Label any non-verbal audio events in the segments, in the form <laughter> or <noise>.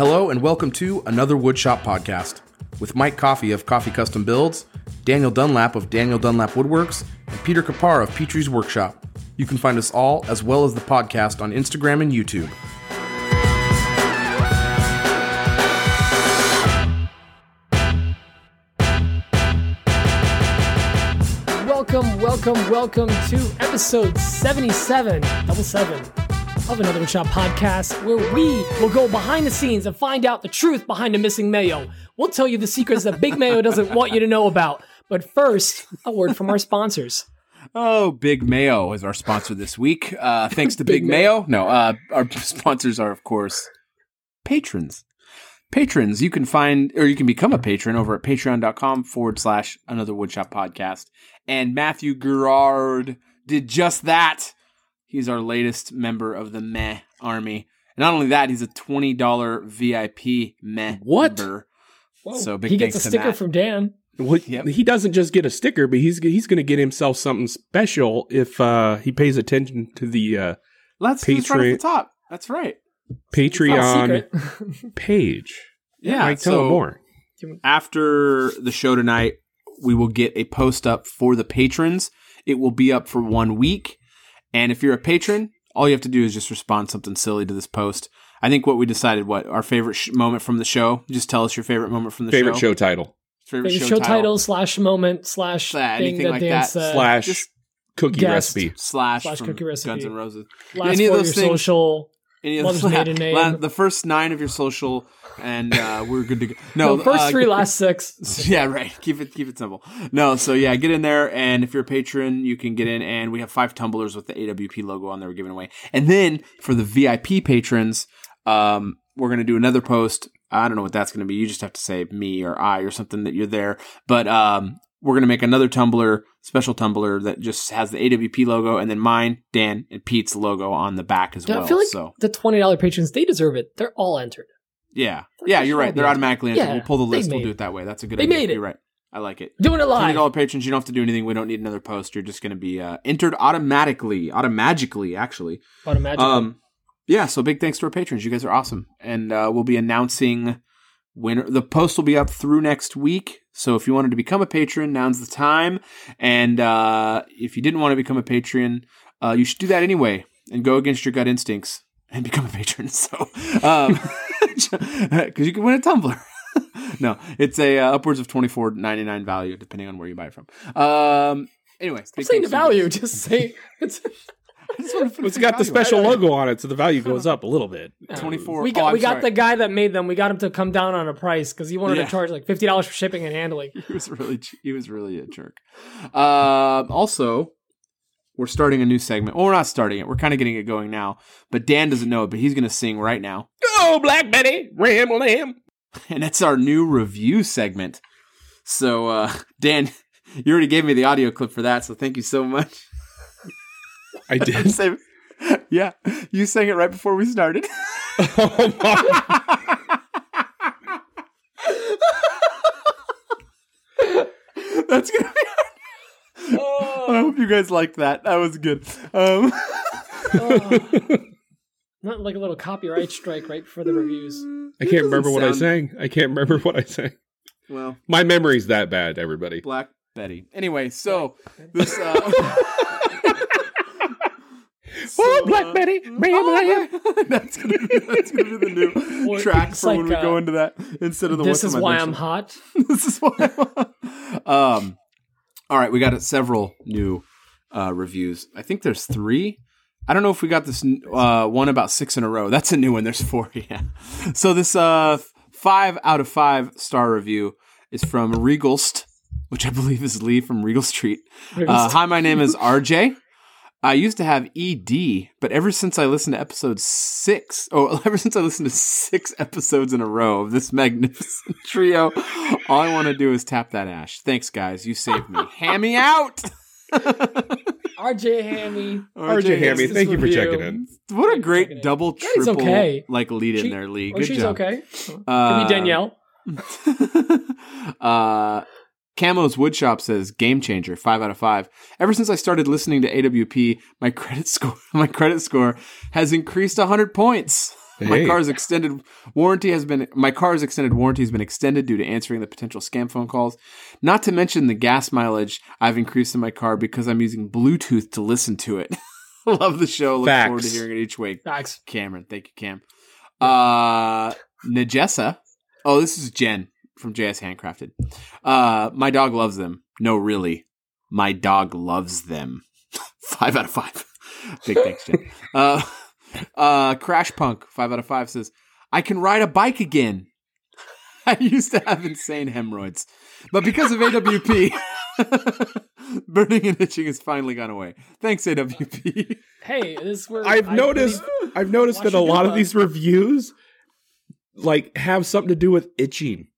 Hello and welcome to another Woodshop podcast with Mike Coffee of Coffee Custom Builds, Daniel Dunlap of Daniel Dunlap Woodworks, and Peter Kapar of Petrie's Workshop. You can find us all as well as the podcast on Instagram and YouTube. Welcome, welcome, welcome to episode 77, double seven, of another Woodshop podcast, where we will go behind the scenes and find out the truth behind the missing mayo. We'll tell you the secrets that Big Mayo doesn't want you to know about. But first, a word from our sponsors. Oh, Big Mayo is our sponsor this week. Uh, thanks to <laughs> Big, Mayo. No, uh, our sponsors are, of course, patrons. Patrons, you can find, or you can become a patron over at patreon.com forward slash another woodshop podcast. And Matthew Gerard did just that. He's our latest member of the Meh Army. And not only that, he's a $20 VIP Meh What? member. So big he gets a sticker from Dan. Well, Yep. He doesn't just get a sticker, but he's he's going to get himself something special if uh, he pays attention to the uh, Let's just right Patreon- at the top. That's right. Patreon <laughs> page. Yeah. Mike, tell so- him more. after the show tonight, we will get a post up for the patrons. It will be up for one week. And if you're a patron, all you have to do is just respond something silly to this post. I think what we decided, what our favorite sh- moment from the show. Just tell us your favorite moment from the show. Favorite show. show title Favorite Maybe show, show title slash moment slash Yeah, thing anything that like Dan that. said. slash just cookie guest. recipe. slash, Slash from cookie recipe. Guns and Roses. last any of of those your things- social. Any maiden name. la- the first nine of your social, and uh, we're good to go. No, No, first uh, three, last six. <laughs> yeah, right. Keep it keep it simple. No, so yeah, get in there, and if you're a patron, you can get in, and we have five tumblers with the AWP logo on there we're giving away. And then for the VIP patrons, um, we're gonna do another post. I don't know what that's gonna be. You just have to say me or I or something that you're there. But um, we're gonna make another Tumblr, special Tumblr that just has the AWP logo, and then mine, Dan, and Pete's logo on the back as well. I feel like so the twenty dollar patrons they deserve it. They're all entered. yeah, yeah, you're right. They're automatically entered. Yeah, we'll pull the list. We'll do it. that way. That's a good They idea. made it. You're right. I like it. Doing it live. Twenty live. dollar patrons, you don't have to do anything. We don't need another post. You're just going to be uh, entered automatically, automagically, actually. Automatically. Um, yeah. So big thanks to our patrons. You guys are awesome, and uh, we'll be announcing winner. The post will be up through next week. So if you wanted to become a patron, now's the time. And uh, if you didn't want to become a patron, uh, you should do that anyway and go against your gut instincts and <laughs> become a patron. <laughs> So, um, <laughs> because you can win a tumbler. no, it's a uh, upwards of twenty four ninety nine value depending on where you buy it from. Um, anyway, I'm saying the value. Just say it's. It's got the special logo on it, so the value goes up a little bit. twenty four. We got we got the guy that made them. We got him to come down on a price because he wanted Yeah. to charge like fifty dollars for shipping and handling. <laughs> he was really he was really a jerk. Um, also, we're starting a new segment. Well, we're not starting it. We're kind of getting it going now. But Dan doesn't know it, but he's going to sing right now, Oh, Black Betty, Ram Lamb. <laughs> and that's our new review segment. So, uh, <laughs> Dan, you already gave me the audio clip for that, so thank you so much. I <laughs> did. Say- yeah, you sang it right before we started. oh <laughs> my. That's gonna be. I hope you guys liked that. That was good. Um, <laughs> Not like a little copyright strike right before the reviews. I can't remember what I sang. I can't remember what I sang. well, My memory's that bad, everybody. Black Betty. Anyway, so this. Uh, oh, Black Betty, Ram Lamb. <laughs> that's gonna be that's gonna be the new <laughs> Well, track it's for when we uh, go into that instead of the. this what's is on why. I'm hot. <laughs> this is why. I'm um. All right, we got several new uh, reviews. I think there's three. I don't know if we got this uh, one about six in a row. That's a new one. There's four. Yeah. So this uh, five out of five star review is from Regalst, which I believe is Lee from Regal Street. Uh, hi, my name is RJ. I used to have ED, but ever since I listened to episode six, oh, <laughs> ever since I listened to six episodes in a row of this <laughs> magnificent trio, all I want to do is tap that ash. Thanks, guys. You saved me. <laughs> Hammy out. RJ Hammy. RJ Hammy, this thank you for review. checking in. What a great double, Yeah, triple, okay. like lead in She- there, Lee. Good she's job. okay. Uh, Can be Danielle. uh, Camo's Woodshop says game changer, five out of five. Ever since I started listening to AWP, my credit <laughs> score, my credit score has increased hundred points. My car's extended warranty has been my car's extended warranty has been extended due to answering the potential scam phone calls. Not to mention the gas mileage I've increased in my car because I'm using Bluetooth to listen to it. <laughs> Love the show. Look Facts. forward to hearing it each week. Facts. Cameron, thank you, Cam. Uh Najessa. Oh, this is Jen from JS Handcrafted. Uh my dog loves them. No, really. My dog loves them. <laughs> five out of five. <laughs> Big thanks, Jen. <laughs> Uh uh Crash Punk, five out of five says, I can ride a bike again. I used to have insane hemorrhoids. But because of AWP, burning and itching has finally gone away. Thanks, AWP. Hey, this is where I've I noticed believe- I've noticed that a lot of these reviews like have something to do with itching.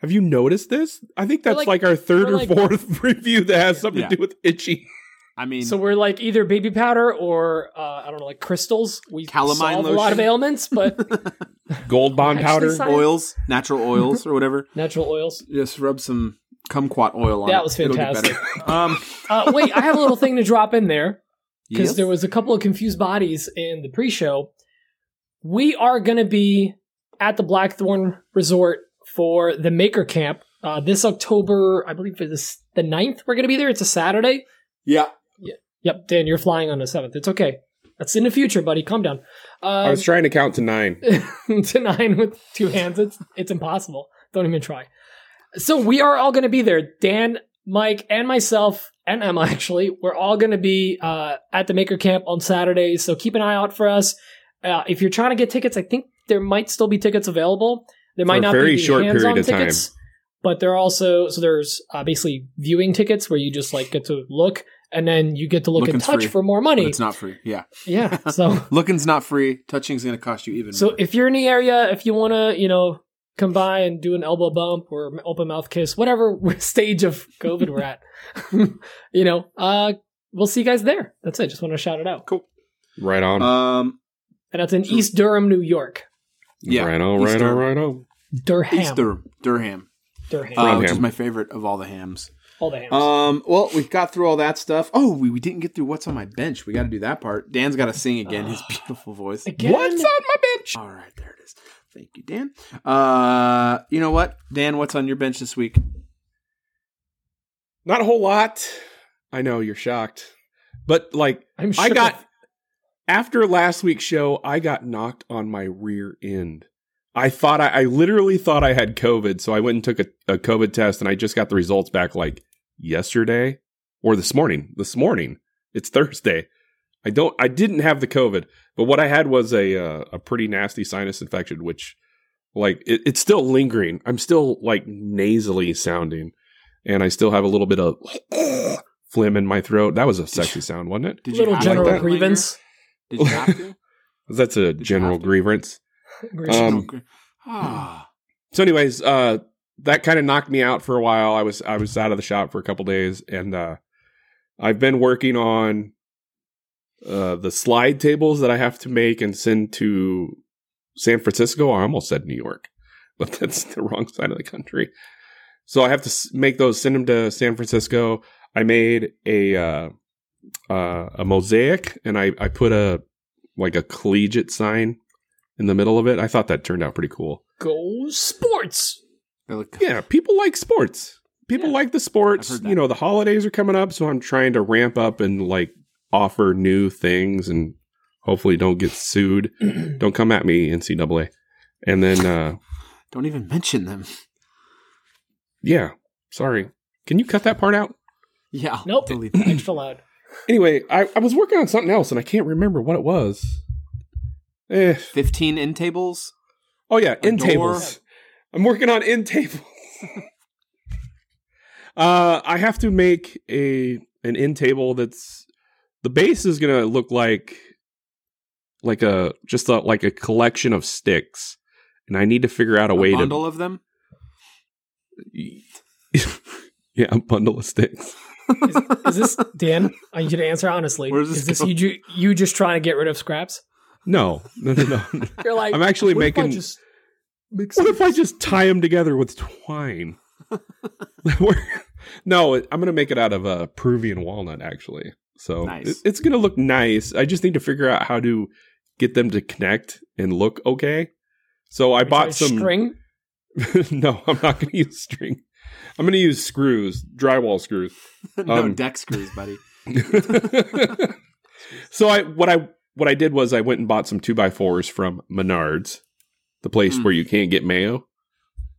Have you noticed this? I think that's like- like, our 3rd or like- <laughs> fourth <laughs> review that has something Yeah. to do with itchy. I mean, So we're like either baby powder or uh, I don't know, like crystals. We Calamine solve a lot of lotion. ailments, but <laughs> Gold bond powder. science- oils, natural oils or whatever. natural oils. Just rub some kumquat oil on. That was It'll get fantastic. better. Um, Uh, wait, I have a little thing to drop in there because yes? there was a couple of confused bodies in the pre-show. We are going to be at the Blackthorn Resort for the Maker Camp uh, this October. I believe it's the 9th. We're going to be there. It's a Saturday. yeah. yeah. Yep, Dan, you're flying on the seventh. It's okay. That's in the future, buddy. Calm down. I Um, was trying to count to nine. <laughs> to nine with two hands. It's it's impossible. Don't even try. So we are all going to be there. Dan, Mike, and myself, and Emma. <laughs> Actually, we're all going to be uh, at the Maker Camp on Saturday. So keep an eye out for us. Uh, if you're trying to get tickets, I think there might still be tickets available. There might not very be short period hands-on of time. tickets, but there are also so there's uh, basically viewing tickets where you just like get to look. And then you get to look and Looking's touch free, for more But money. it's not free. Yeah. Yeah. <laughs> So Looking's not free. Touching's going to cost you even more. so more. if you're in the area, if you want to, you know, come by and do an elbow bump or open mouth kiss, whatever <laughs> stage of COVID we're at, <laughs> you know, uh, we'll see you guys there. That's it. Just want to shout it out. Cool. Right on. Um, And that's in East Durham, New York. yeah. Right on, right Easter. on, right on. Durham. East Durham. Durham. Durham. Uh, which is my favorite of all the hams. All the hams. Um, well, we got through all that stuff. Oh, we, we didn't get through what's on my bench. We got to do that part. Dan's got to sing again. His <sighs> beautiful voice. Again? What's on my bench? All right, there it is. Thank you, Dan. Uh, you know what, Dan? What's on your bench this week? Not a whole lot. I know you're shocked. But like I'm I got of- after last week's show, I got knocked on my rear end. I thought I, I literally thought I had COVID, so I went and took a, a COVID test, and I just got the results back like yesterday or this morning. This morning, it's Thursday. I don't, I didn't have the COVID, but what I had was a uh, a pretty nasty sinus infection, which like it, it's still lingering. I'm still like nasally sounding, and I still have a little bit of <clears throat> phlegm in my throat. That was a sexy sound, wasn't it? Did little general that linger? grievance. Did you have <laughs> to? That's a you general have to? grievance. <laughs> Um, ah, So, anyways, uh, that kind of knocked me out for a while. I was I was out of the shop for a couple days, and uh, I've been working on uh, the slide tables that I have to make and send to San Francisco. I almost said New York, <laughs> but that's the wrong side of the country. So I have to make those, send them to San Francisco. I made a uh, uh, a mosaic, and I I put a like a collegiate sign in the middle of it. I thought that turned out pretty cool. Go sports. they Yeah, people like sports. People Yeah. like the sports. You know, the holidays are coming up, so I'm trying to ramp up and like offer new things and hopefully don't get sued. <clears throat> don't come at me, NCAA. And then, uh, Don't even mention them. yeah, sorry. Can you cut that part out? Yeah. I'll Nope. delete that. Extra loud. Anyway, I, I was working on something else and I can't remember what it was. Eh. Fifteen end tables. Oh yeah, end door. tables. I'm working on end tables. <laughs> uh, I have to make a an end table that's the base is gonna look like like a just a, like a collection of sticks, and I need to figure out a, A way bundle of them. <laughs> yeah, a bundle of sticks. Is, is this Dan? I need you to answer honestly. Where's this is this you, ju- you just trying to get rid of scraps? No, no, no, no. <laughs> You're like I'm actually what if making- just make What if I just tie them together with twine? <laughs> No, I'm gonna make it out of uh, Peruvian walnut, actually. So Nice. it- it's gonna look nice. I just need to figure out how to get them to connect and look okay. So I You bought some string. <laughs> no, I'm not going to use string. I'm going to use screws, drywall screws. no Um, deck screws, buddy. so I what I what I did was I went and bought some two by fours from Menards, the place Mm. where you can't get mayo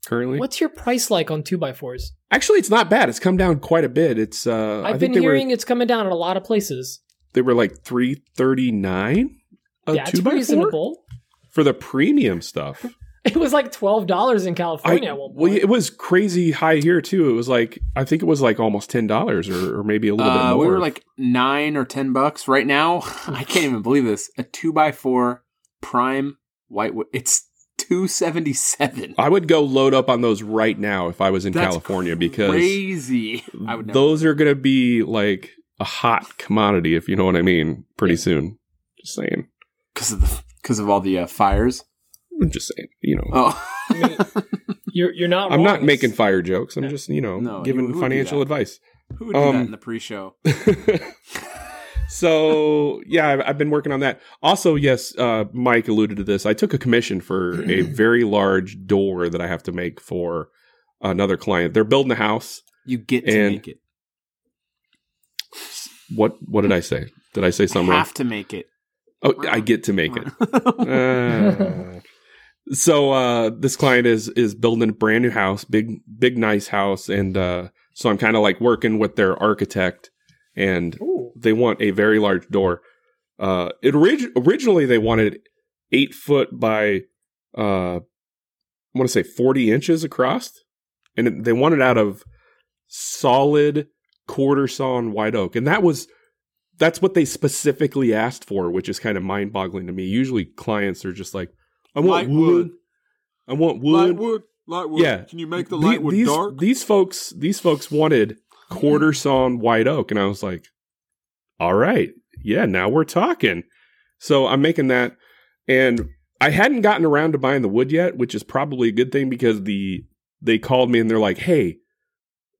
currently. What's your price like on two by fours? Actually, it's not bad. It's come down quite a bit. It's uh, I I've think been they were hearing it's coming down in a lot of places. they were like three thirty nine. A yeah, two it's by four reasonable. for the premium stuff. <laughs> It was like twelve dollars in I California at one well, it was crazy high here too. It was like I think it was like almost ten dollars or, or maybe a little bit Uh, more. we were like nine or ten bucks right now. <laughs> <laughs> I can't even believe this. A two by four prime whitewood. It's two seventy seven. I would go load up on those right now if I was in That's California because crazy. I would never. those are going to be like a hot commodity, if you know what I mean, pretty soon. Just saying. because of the because of all the uh, fires. I'm just saying. You know, Oh, <laughs> You're you're not. I'm wrong. not making fire jokes. I'm just, you know, No, giving who financial advice. who would do that Um, in the pre-show? <laughs> so yeah, I've, I've been working on that. Also, yes, uh, Mike alluded to this. I took a commission for a <clears throat> very large door that I have to make for another client. They're building a house. You get to and- make it. What What did I say? Did I say something wrong? Have to make it. Oh, I get to make it. <laughs> Uh, so uh, this client is is building a brand new house, big big nice house, and uh, so I'm kind of like working with their architect, and Ooh. they want a very large door. Uh, it orig- originally they wanted eight foot by uh, I want to say forty inches across, and it, they wanted out of solid quarter sawn white oak, and that was that's what they specifically asked for, which is kind of mind boggling to me. Usually clients are just like, I want Light wood. wood. I want wood. Lightwood, lightwood. Yeah. Can you make the The- lightwood these, dark? These folks, these folks wanted quarter mm-hmm. sawn white oak, and I was like, all right, yeah, now we're talking. So I'm making that, and I hadn't gotten around to buying the wood yet, which is probably a good thing because the they called me and they're like, hey,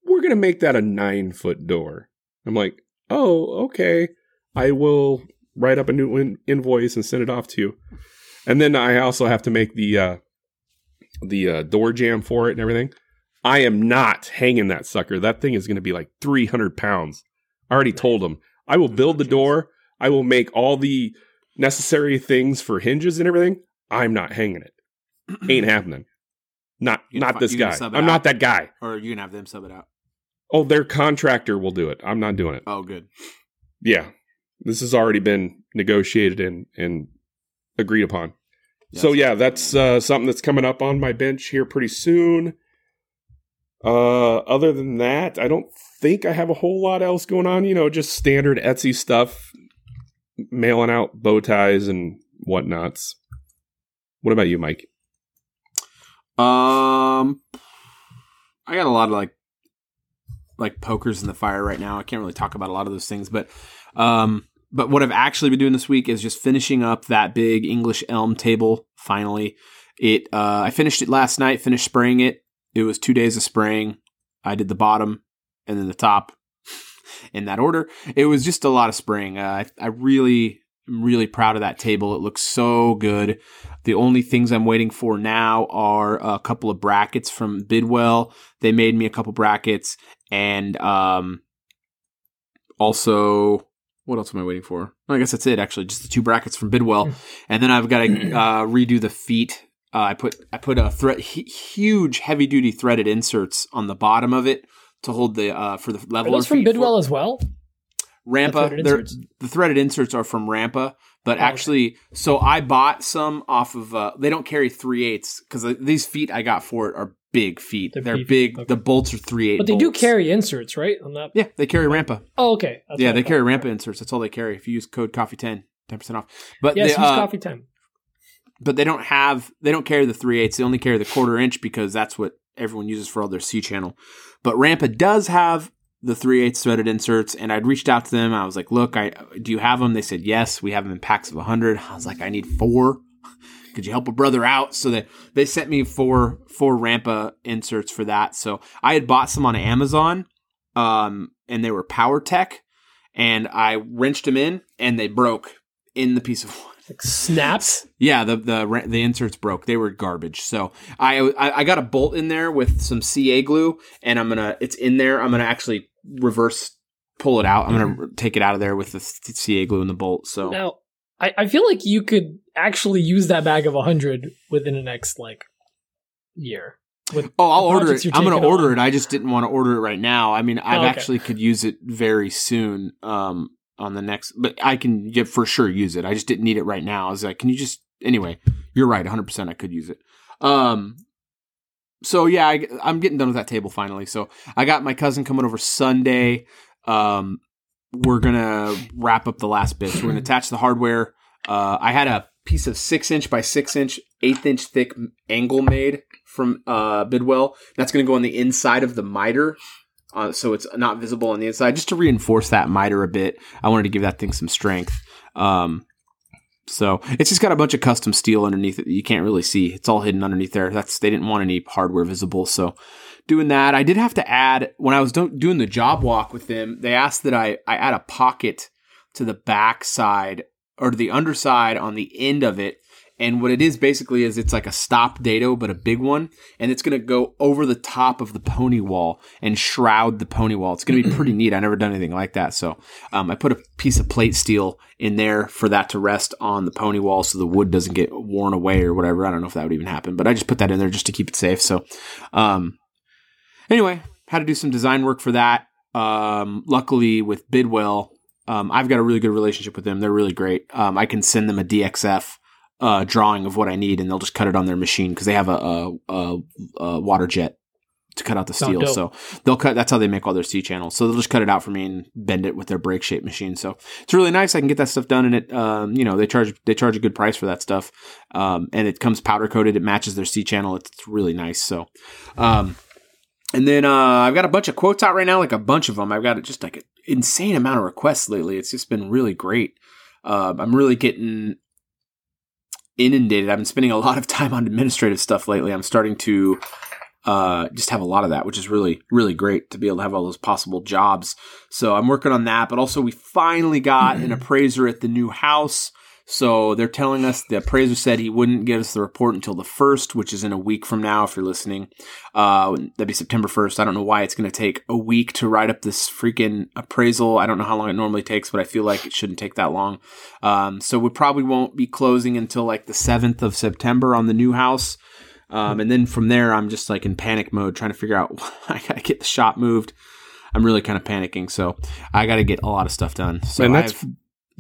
we're gonna make that a nine foot door. I'm like, oh, okay. I will write up a new in- invoice and send it off to you. And then I also have to make the uh, the uh, door jam for it and everything. I am not hanging that sucker. That thing is going to be like 300 pounds. I already told him I will build the door. I will make all the necessary things for hinges and everything. I'm not hanging it. Ain't happening. Not You not this guy. I'm out? not that guy. or you can have them sub it out. Oh, their contractor will do it. I'm not doing it. Oh, good. Yeah. This has already been negotiated and and agreed upon. Yeah, so so- yeah, that's uh, something that's coming up on my bench here pretty soon. Uh, other than that, I don't think I have a whole lot else going on. You know, just standard Etsy stuff, mailing out bow ties and whatnots. What about you, Mike? Um, I got a lot of like like pokers in the fire right now. I can't really talk about a lot of those things, but um, but what I've actually been doing this week is just finishing up that big English elm table. Finally, it uh, I finished it last night. Finished spraying it. It was two days of spraying. I did the bottom and then the top <laughs> in that order. It was just a lot of spraying. Uh, I, I really, am really proud of that table. It looks so good. The only things I'm waiting for now are a couple of brackets from Bidwell. They made me a couple brackets, and um, also what else am I waiting for? Well, I guess that's it. Actually, just the two brackets from Bidwell, and then I've got to <clears throat> uh, redo the feet. Uh, I put I put a thread huge heavy duty threaded inserts on the bottom of it to hold the uh, for the Are leveler. those from feet for- Bidwell as well? Rampa. The? The threaded inserts are from Rampa, but Oh, okay. actually, so I bought some off of. Uh, they don't carry three eighths because these feet I got for it are big feet. They're They're, big okay. The bolts are three eight. But they do carry inserts, right? On that. Yeah, they carry Rampa. Oh, okay. That's yeah, they carry Rampa inserts. That's all they carry. If you use code Coffee 10 10 percent off. But Yes, they, use uh, coffee time. but they don't have they don't carry the three eighths. They only carry the quarter inch because that's what everyone uses for all their C channel. But Rampa does have the three eighths threaded inserts, and I'd reached out to them. I was like, "Look, I do you have them?" They said, "Yes, we have them in packs of hundred. I was like, "I need four. <laughs> Could you help a brother out?" So they they sent me four four Rampa inserts for that. So I had bought some on Amazon, um, and they were Power Tech, and I wrenched them in, and they broke in the piece of wood. Like snaps. <laughs> Yeah, the the the inserts broke. They were garbage. So I, I I got a bolt in there with some CA glue, and I'm gonna it's in there. I'm gonna actually reverse pull it out. I'm gonna take it out of there with the CA glue and the bolt. So Now, I, I feel like you could actually use that bag of 100 within the next, like, year. With oh, I'll order it. I'm gonna taking order on. it. I just didn't want to order it right now. I mean, I Oh, okay. actually could use it very soon. Um, on the next, but I can yeah, for sure use it. I just didn't need it right now. I was like, can you just anyway? You're right, 100. percent I could use it. Um, so yeah, I, I'm getting done with that table finally. So I got my cousin coming over Sunday. Um, we're gonna wrap up the last bits. We're gonna <clears throat> attach the hardware. Uh, I had a piece of six inch by six inch, eighth inch thick angle made from uh, Bidwell. That's gonna go on the inside of the miter. Uh, so it's not visible on the inside, just to reinforce that miter a bit. I wanted to give that thing some strength. Um, so it's just got a bunch of custom steel underneath it that you can't really see. It's all hidden underneath there. That's they didn't want any hardware visible, so doing that. I did have to add when I was do- doing the job walk with them. They asked that I I add a pocket to the back side or to the underside on the end of it. And what it is basically is it's like a stop dado, but a big one, and it's going to go over the top of the pony wall and shroud the pony wall. It's going to be pretty <clears throat> neat. I never done anything like that, so um, I put a piece of plate steel in there for that to rest on the pony wall, so the wood doesn't get worn away or whatever. I don't know if that would even happen, but I just put that in there just to keep it safe. So, um, anyway, had to do some design work for that. Um, luckily, with Bidwell, um, I've got a really good relationship with them. They're really great. Um, I can send them a DXF uh, drawing of what I need, and they'll just cut it on their machine because they have a, a, a, a water jet to cut out the steel. so they'll cut. That's how they make all their C channels. So they'll just cut it out for me and bend it with their brake shape machine. So it's really nice. I can get that stuff done, and it, um, you know, they charge they charge a good price for that stuff, um, and it comes powder coated. It matches their C channel. It's, it's really nice. So, um, and then uh, I've got a bunch of quotes out right now, like a bunch of them. I've got just like an insane amount of requests lately. It's just been really great. Uh, I'm really getting inundated. I've been spending a lot of time on administrative stuff lately. I'm starting to uh, just have a lot of that, which is really, really great to be able to have all those possible jobs. So I'm working on that. But also, we finally got an appraiser at the new house. So they're telling us the appraiser said he wouldn't get us the report until the first, which is in a week from now. If you're listening, uh, that'd be September first. I don't know why it's going to take a week to write up this freaking appraisal. I don't know how long it normally takes, but I feel like it shouldn't take that long. Um, so we probably won't be closing until like the seventh of September on the new house. Um, and then from there, I'm just like in panic mode, trying to figure out <laughs> I gotta get the shop moved. I'm really kind of panicking, so I got to get a lot of stuff done. So and that's I've-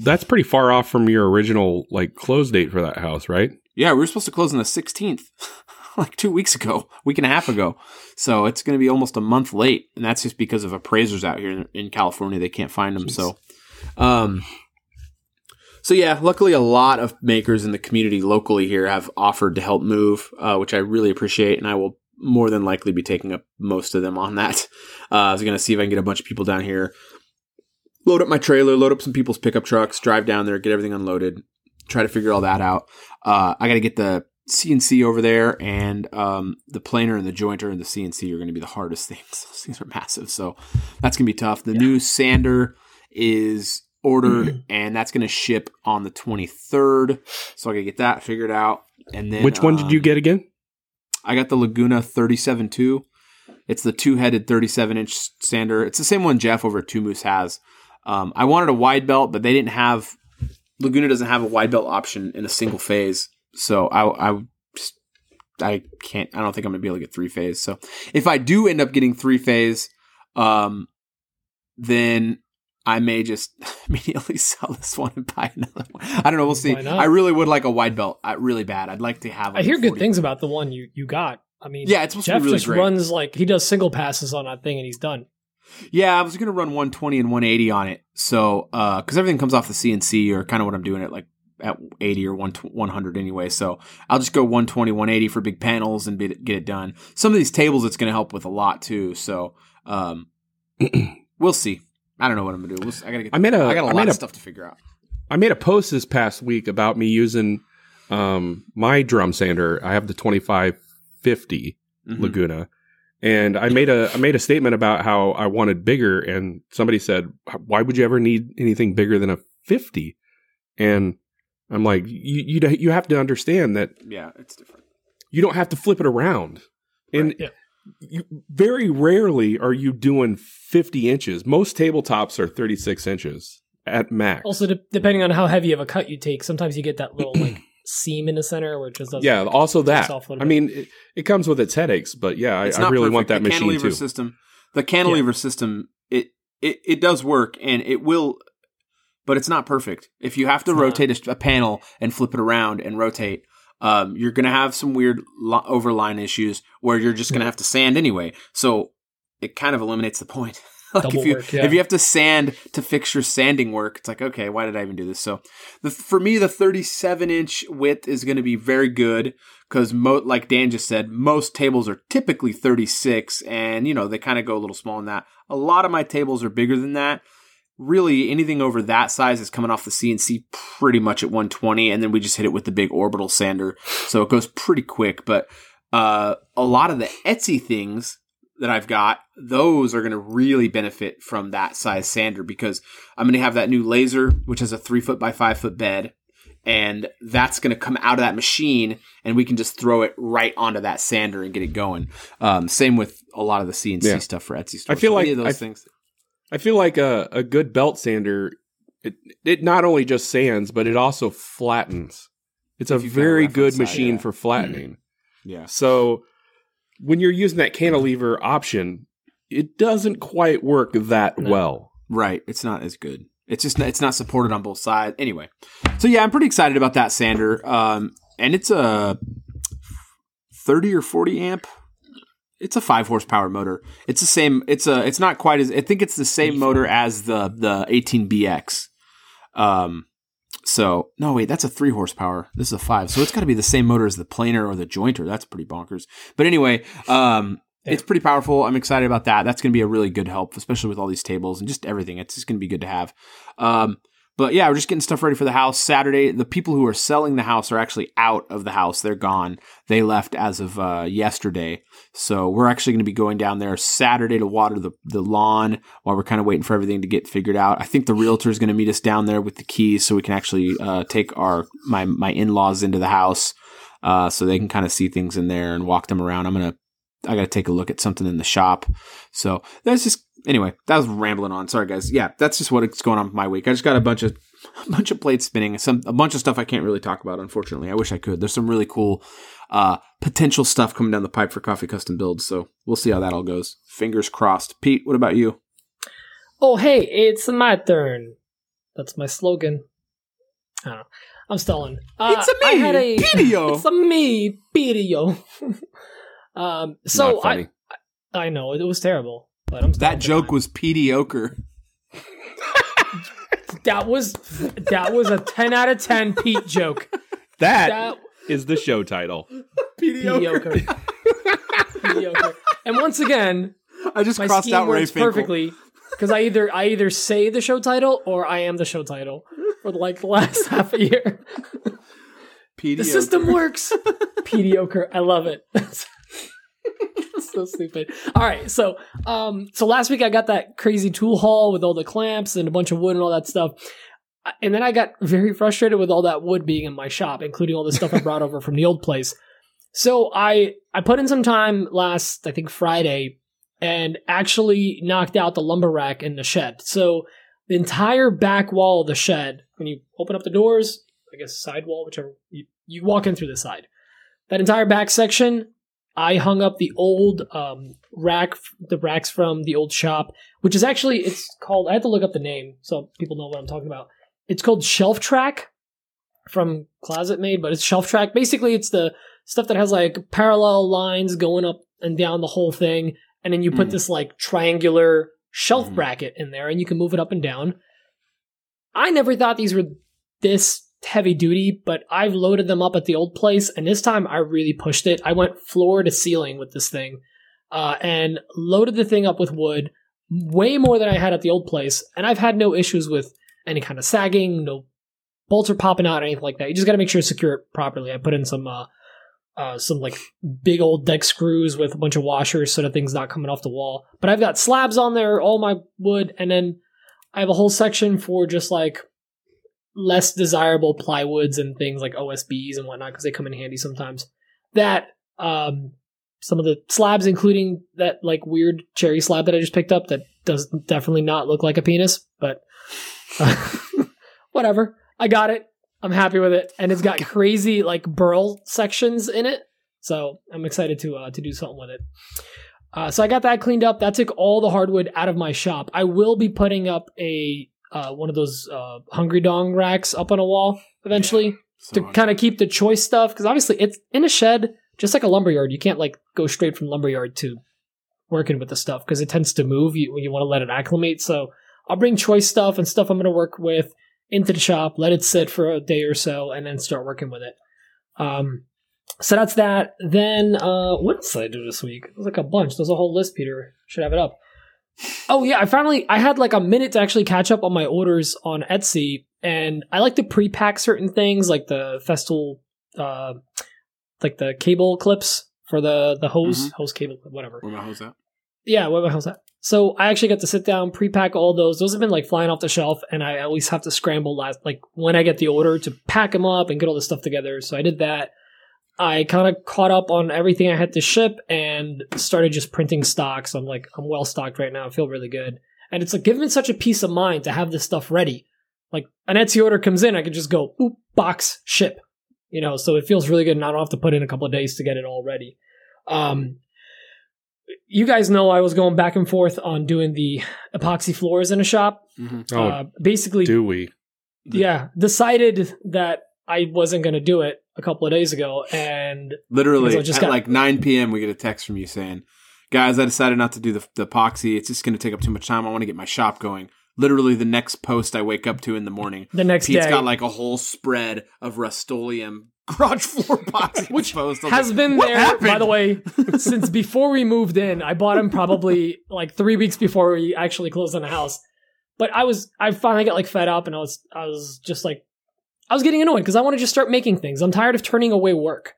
that's pretty far off from your original like close date for that house, right? Yeah, we were supposed to close on the 16th, <laughs> like two weeks ago, week and a half ago. So it's going to be almost a month late, and that's just because of appraisers out here in, in California. They can't find them. So, um, so yeah, luckily a lot of makers in the community locally here have offered to help move, uh, which I really appreciate, and I will more than likely be taking up most of them on that. Uh, I was going to see if I can get a bunch of people down here, load up my trailer, load up some people's pickup trucks, drive down there, get everything unloaded, try to figure all that out. Uh, I got to get the CNC over there, and um, the planer and the jointer and the CNC are going to be the hardest <laughs> things. Those things are massive, so that's going to be tough. The new sander is ordered, <clears throat> and that's going to ship on the 23rd. So I got to get that figured out. And then Which one did you um, get again? I got the Laguna 37.2. It's the two-headed 37-inch sander. It's the same one Jeff over at Two Moose has. Um, I wanted a wide belt, but they didn't have Laguna doesn't have a wide belt option in a single phase. So I, I just I can't. I don't think I'm gonna be able to get three phase. So if I do end up getting three phase, um, then I may just <laughs> immediately sell this one and buy another one. I don't know. We'll see. I really would like a wide belt. I, really bad. I'd like to have. I hear good 40 things about the one you, you got. I mean, Yeah, it's supposed to be Jeff really just great. runs like he does single passes on that thing and he's done. Yeah, I was gonna run 120 and 180 on it. So, uh, because everything comes off the CNC or kind of what I'm doing at like at 80 or 1 100 anyway. So I'll just go 120, 180 for big panels and get it done. Some of these tables, it's gonna help with a lot too. So, um, <clears throat> we'll see. I don't know what I'm gonna do. We'll. I gotta get. I made a- I got a I lot of a- stuff to figure out. I made a post this past week about me using um, my drum sander. I have the 2550 Mhm. Laguna. And I made a I made a statement about how I wanted bigger, and somebody said, "Why would you ever need anything bigger than a 50?" And I'm like, you you you have to understand that Yeah, it's different. you don't have to flip it around, and Yeah. you, very rarely are you doing 50 inches. Most tabletops are 36 inches at max. Also, de- depending on how heavy of a cut you take, sometimes you get that little like seam in the center, which just doesn't. yeah, also that. off a little I mean, it, it comes with its headaches, but yeah, I, It's I not really want that perfect. the machine cantilever too. system. The cantilever system, it, it it does work and it will, but it's not perfect. If you have to It's rotate a, a panel and flip it around and rotate, um, you're gonna have some weird lo- overline issues where you're just gonna have to sand anyway. So it kind of eliminates the point. <laughs> <laughs> like Double if you work, yeah. if you have to sand to fix your sanding work, it's like okay, why did I even do this? So the for me, the 37 inch width is going to be very good because mo- like Dan just said, most tables are typically 36, and you know they kind of go a little small in that. A lot of my tables are bigger than that. Really, anything over that size is coming off the CNC pretty much at 120, and then we just hit it with the big orbital sander, so it goes pretty quick. But uh, a lot of the Etsy things that I've got, those are going to really benefit from that size sander because I'm going to have that new laser, which has a three foot by five foot bed, and that's going to come out of that machine, and we can just throw it right onto that sander and get it going. Um, same with a lot of the CNC Yeah. stuff for Etsy stores. I feel So like any of those I- things. I feel like a, a good belt sander, it, it not only just sands, but it also flattens. It's a very good machine yeah. for flattening. Yeah, So when you're using that cantilever option, it doesn't quite work that No. well. right. It's not as good. It's just it's not supported on both sides. Anyway, so yeah, I'm pretty excited about that sander. Um, and it's a 30 or 40 amp. It's a five horsepower motor. It's the same. It's a. It's not quite as. I think it's the same motor as the the 18BX. Um. So no, wait, that's a three horsepower. This is a five. So it's got to be the same motor as the planer or the jointer. That's pretty bonkers. But anyway, um, Yeah. it's pretty powerful. I'm excited about that. That's going to be a really good help, especially with all these tables and just everything. It's just going to be good to have. Um, but yeah, we're just getting stuff ready for the house. Saturday, the people who are selling the house are actually out of the house. They're gone. They left as of uh, yesterday. So we're actually going to be going down there Saturday to water the, the lawn while we're kind of waiting for everything to get figured out. I think the realtor is going to meet us down there with the keys so we can actually uh, take our my my in laws into the house uh, so they can kind of see things in there and walk them around. I'm gonna I got to take a look at something in the shop. So that's just anyway. That was rambling on. Sorry guys. Yeah, that's just what's going on with my week. I just got a bunch of a bunch of plates spinning. Some a bunch of stuff I can't really talk about. Unfortunately, I wish I could. There's some really cool uh, potential stuff coming down the pipe for coffee custom builds. So we'll see how that all goes. Fingers crossed. Pete, what about you? Oh, hey, it's my turn. That's my slogan. I don't know. I'm stalling. Uh, It's a me, I had a Pedio. <laughs> it's a me, Pedio. <laughs> um, so. I I know it was terrible, but I'm That joke was mediocre. that was that was a ten out of ten Pete joke. that That is the show title. mediocre. mediocre. And once again, I just my crossed scheme out Ray works Finkel. perfectly because I either I either say the show title or I am the show title for like the last <laughs> half a year. The Mediocre. system works. Mediocre. I love it. <laughs> <laughs> so stupid. All right, so um, so last week I got that crazy tool haul with all the clamps and a bunch of wood and all that stuff. And then I got very frustrated with all that wood being in my shop, including all the stuff I <laughs> brought over from the old place. So I I put in some time last I think Friday and actually knocked out the lumber rack in the shed. So the entire back wall of the shed, when you open up the doors, I guess side wall, whichever you, you walk in through the side. That entire back section, I hung up the old um, rack, the racks from the old shop, which is actually it's called. I had to look up the name so people know what I'm talking about. It's called Shelf Track from ClosetMaid, but it's Shelf Track. Basically, it's the stuff that has like parallel lines going up and down the whole thing, and then you put Mm. this like triangular shelf Mhm. bracket in there, and you can move it up and down. I never thought these were this heavy duty, but I've loaded them up at the old place, and this time I really pushed it. I went floor to ceiling with this thing, uh, and loaded the thing up with wood, way more than I had at the old place, and I've had no issues with any kind of sagging, no bolts are popping out, or anything like that. You just got to make sure to secure it properly. I put in some. Uh, uh, some like big old deck screws with a bunch of washers so that thing's not coming off the wall. But I've got slabs on there, all my wood, and then I have a whole section for just like less desirable plywoods and things like OSBs and whatnot because they come in handy sometimes. That um, some of the slabs, including that like weird cherry slab that I just picked up, that does definitely not look like a penis, but <laughs> whatever. I got it. I'm happy with it, and it's got crazy like burl sections in it, so I'm excited to uh, to do something with it. Uh, so I got that cleaned up. That took all the hardwood out of my shop. I will be putting up a uh, one of those uh, hungry dong racks up on a wall eventually So to kind of keep the choice stuff because obviously it's in a shed, just like a lumberyard. You can't like go straight from lumberyard to working with the stuff because it tends to move. You you want to let it acclimate. So I'll bring choice stuff and stuff I'm going to work with into the shop, let it sit for a day or so, and then start working with it. Um, so that's that. Then uh, what else did I do this week? There's like a bunch. There's a whole list. Peter should have it up. Oh yeah, I finally I had like a minute to actually catch up on my orders on Etsy, and I like to pre-pack certain things like the Festool, uh, like the cable clips for the the hose Mhm. hose cable whatever. Where my hose at? Yeah, where my hell's that? So I actually got to sit down, pre-pack all those. Those have been like flying off the shelf, and I always have to scramble last, like when I get the order to pack them up and get all the stuff together. So I did that. I kind of caught up on everything I had to ship and started just printing stocks. I'm like, I'm well stocked right now. I feel really good, and it's like giving me such a peace of mind to have this stuff ready. Like an Etsy order comes in, I can just go boop, box ship, you know. So it feels really good, and I don't have to put in a couple of days to get it all ready. Um, you guys know I was going back and forth on doing the epoxy floors in a shop. Mm-hmm. Oh, uh, basically, do we? yeah, decided that I wasn't going to do it a couple of days ago, and Literally, just at got- like 9 p.m., we get a text from you saying, Guys, I decided not to do the, the epoxy. It's just going to take up too much time. I want to get my shop going. Literally, the next post I wake up to in the morning, the next Pete's day got like a whole spread of Rust-Oleum <laughs> garage floor epoxy. Which post. Has like, been there, happened?" by the way, <laughs> since before we moved in. I bought him probably like three weeks before we actually closed on the house. But I was, I finally got like fed up, and I was, I was just like, I was getting annoyed because I want to just start making things. I'm tired of turning away work.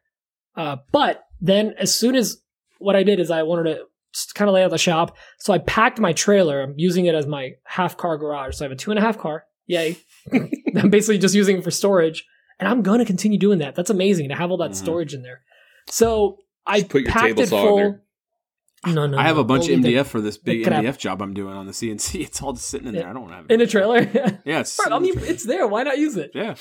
Uh, but then as soon as what I did is I wanted to kind of lay out the shop, so I packed my trailer. I'm using it as my half car garage. So I have a two and a half car. Yay! <laughs> I'm basically just using it for storage, and I'm gonna continue doing that. That's amazing to have all that Mhm. storage in there. So I Just put your packed table it saw full. No, no, I have no. a bunch of Only the- MDF for this big. MDF job I'm doing on the CNC. <laughs> It's all just sitting in there. I don't want to have it in a trailer. <laughs> Yeah, it's I mean, it's there. Why not use it? yeah.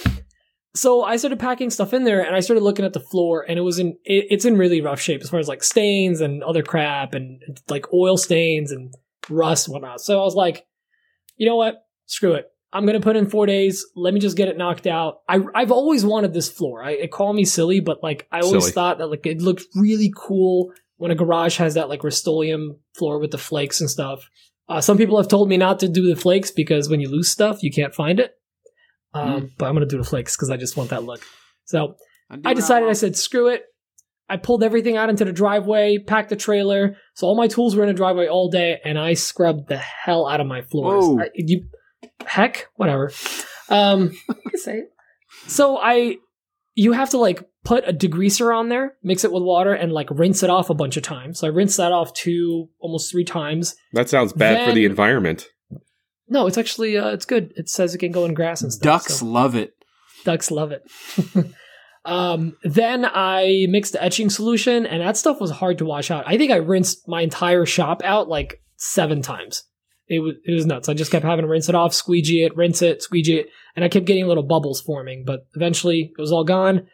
so I started packing stuff in there, and I started looking at the floor, and it was in it, it's in really rough shape as far as like stains and other crap, and like oil stains and rust and whatnot. So I was like, you know what? Screw it. I'm gonna put in four days. Let me just get it knocked out. I I've always wanted this floor. I it call me silly, but like I always Silly. thought that like it looked really cool when a garage has that like Rust-Oleum floor with the flakes and stuff. Uh, some people have told me not to do the flakes because when you lose stuff, you can't find it. Um, But I'm gonna do the flakes because I just want that look. So I decided. I said, "Screw it." I pulled everything out into the driveway, packed the trailer, so all my tools were in the driveway all day, and I scrubbed the hell out of my floors. Whoa. I, you, heck, whatever. Um, <laughs> you can say it. So I, you have to like put a degreaser on there, mix it with water, and like rinse it off a bunch of times. So I rinsed that off two, almost three times. That sounds bad for the environment. No, it's actually uh, it's good. It says it can go in grass and stuff. Ducks so- love it. Ducks love it. <laughs> um, then I mixed the etching solution, and that stuff was hard to wash out. I think I rinsed my entire shop out like seven times. It was it was nuts. I just kept having to rinse it off, squeegee it, rinse it, squeegee it, and I kept getting little bubbles forming. But eventually, it was all gone.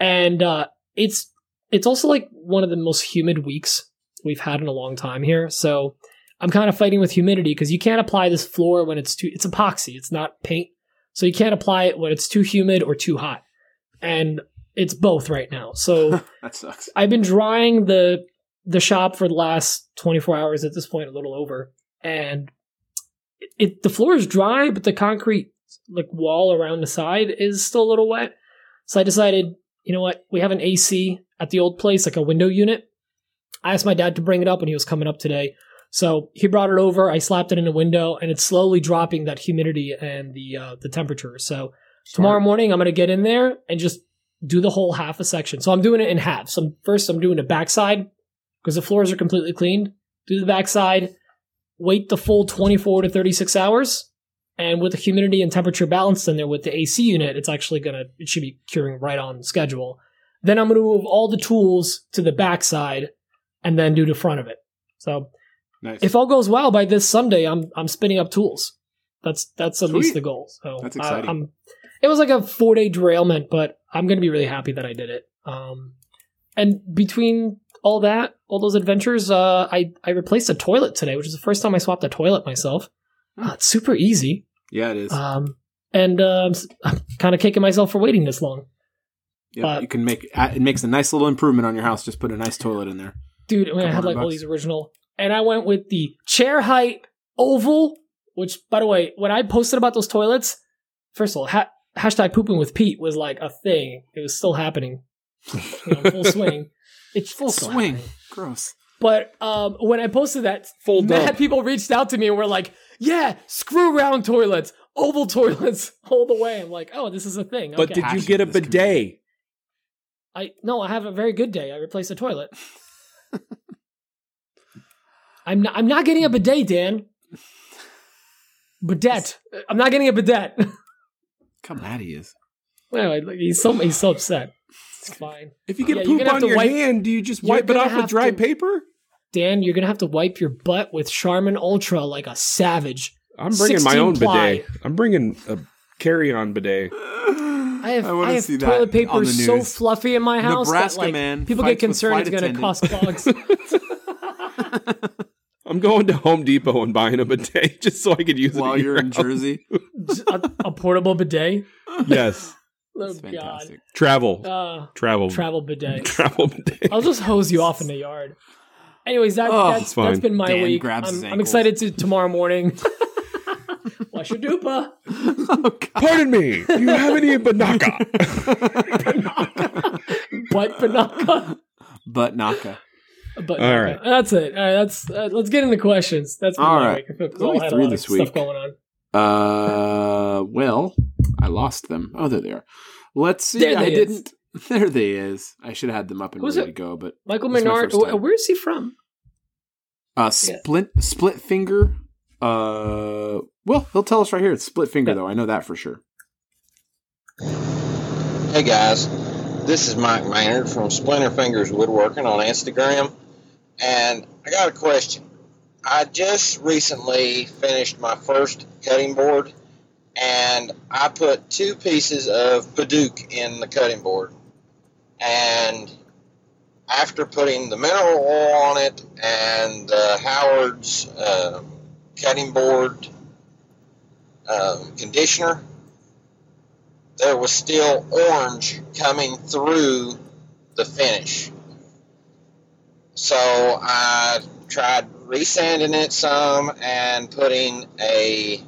And uh, it's it's also like one of the most humid weeks we've had in a long time here. So I'm kind of fighting with humidity because you can't apply this floor when it's too. It's epoxy. It's not paint. So you can't apply it when it's too humid or too hot. And it's both right now. So <laughs> That sucks. I've been drying the the shop for the last 24 hours at this point, a little over. And it, it the floor is dry, but the concrete like wall around the side is still a little wet. So I decided, you know what? We have an AC at the old place, like a window unit. I asked my dad to bring it up when he was coming up today. So he brought it over. I slapped it in a window, and it's slowly dropping that humidity and the uh, the temperature. So tomorrow morning, I'm gonna get in there and just do the whole half a section. So I'm doing it in halves. So first, I'm doing the backside because the floors are completely cleaned. Do the backside, wait the full 24 to 36 hours, And with the humidity and temperature balanced in there with the AC unit, it's actually gonna it should be curing right on schedule. Then I'm gonna move all the tools to the backside and then do the front of it. So Nice. if all goes well by this Sunday, I'm I'm spinning up tools. That's that's at Sweet. least the goal. So That's exciting. I'm, it was like a four day derailment, but I'm gonna be really happy that I did it. Um, and between all that, all those adventures, uh, I I replaced a toilet today, which is the first time I swapped a toilet myself. Uh, it's super easy. yeah, it is. Um, and uh, I'm, s- I'm kind of kicking myself for waiting this long, Yeah, but- you can make uh, it makes a nice little improvement on your house. Just put a nice toilet in there. dude. I, mean, I had like hundred all these original, and I went with the chair height oval. Which, by the way, when I posted about those toilets, first of all, ha- hashtag pooping with Pete was like a thing. It was still happening, you know, full swing. <laughs> It's Full swing. happening. Gross. But um, when I posted that, Full mad dump. people reached out to me and were like, "Yeah, screw round toilets, oval <laughs> toilets, all the way." I'm like, "Oh, this is a thing." But okay. did you get a bidet? I no, I have a very good day. I replaced a toilet. <laughs> I'm not. I'm not getting a bidet, Dan. Bidet. I'm not getting a bidet. Come mad he is. anyway, he's so he's so upset. It's fine, If you oh, get Yeah, poop on your wipe- hand, do you just wipe it off with dry to- paper? Dan. You're gonna have to wipe your butt with Charmin Ultra like a savage. I'm bringing my own ply. bidet. I'm bringing a carry-on bidet. I have I, wanna have see that toilet on paper the so fluffy in my house Nebraska that like man people get concerned it's going to cost bugs. <laughs> <laughs> I'm going to Home Depot and buying a bidet <laughs> just so I could use it While you're in. Jersey. a, a portable bidet. Yes, Oh That's fantastic. travel. Uh, travel, travel bidet. <laughs> travel bidet. I'll just hose you off in the yard. Anyways, that, Oh, that's it's fine. that's been my Dan week. grabs I'm, his I'm ankles. excited to tomorrow morning. <laughs> Wash your dupa. oh, Pardon me. Do you have any banaka? What <laughs> banaka? But Naka. But All right. that's it. All right, that's uh, let's get into questions. That's been All my right. week. I feel- 'cause There's only I had three a lot this of stuff week. going on. Uh, well, I lost them. Oh, there they are. Let's see. There I they is. didn't. <laughs> There they is. I should have had them up and Who's ready it? to go, but Michael This Maynard. wh- Where is he from? uh, split split finger. Uh, well, he'll tell us right here. It's split finger, Yeah. though. I know that for sure. Hey guys, this is Mike Maynard from Splinter Fingers Woodworking on Instagram, and I got a question. I just recently finished my first cutting board, and I put two pieces of padauk in the cutting board. And after putting the mineral oil on it and uh, Howard's uh, cutting board um, conditioner, there was still orange coming through the finish. So I tried resanding it some and putting a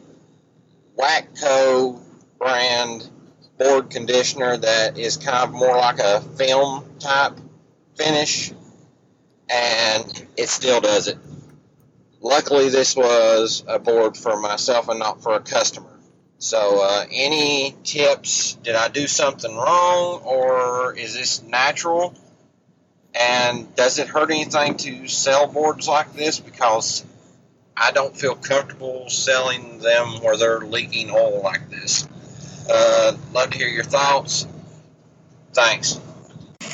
Wackco brand board conditioner that is kind of more like a film type finish, and it still does it. Luckily, this was a board for myself and not for a customer. So, uh, any tips? Did I do something wrong, or is this natural? And does it hurt anything to sell boards like this? Because I don't feel comfortable selling them where they're leaking oil like this. Uh, love to hear your thoughts. Thanks. I'm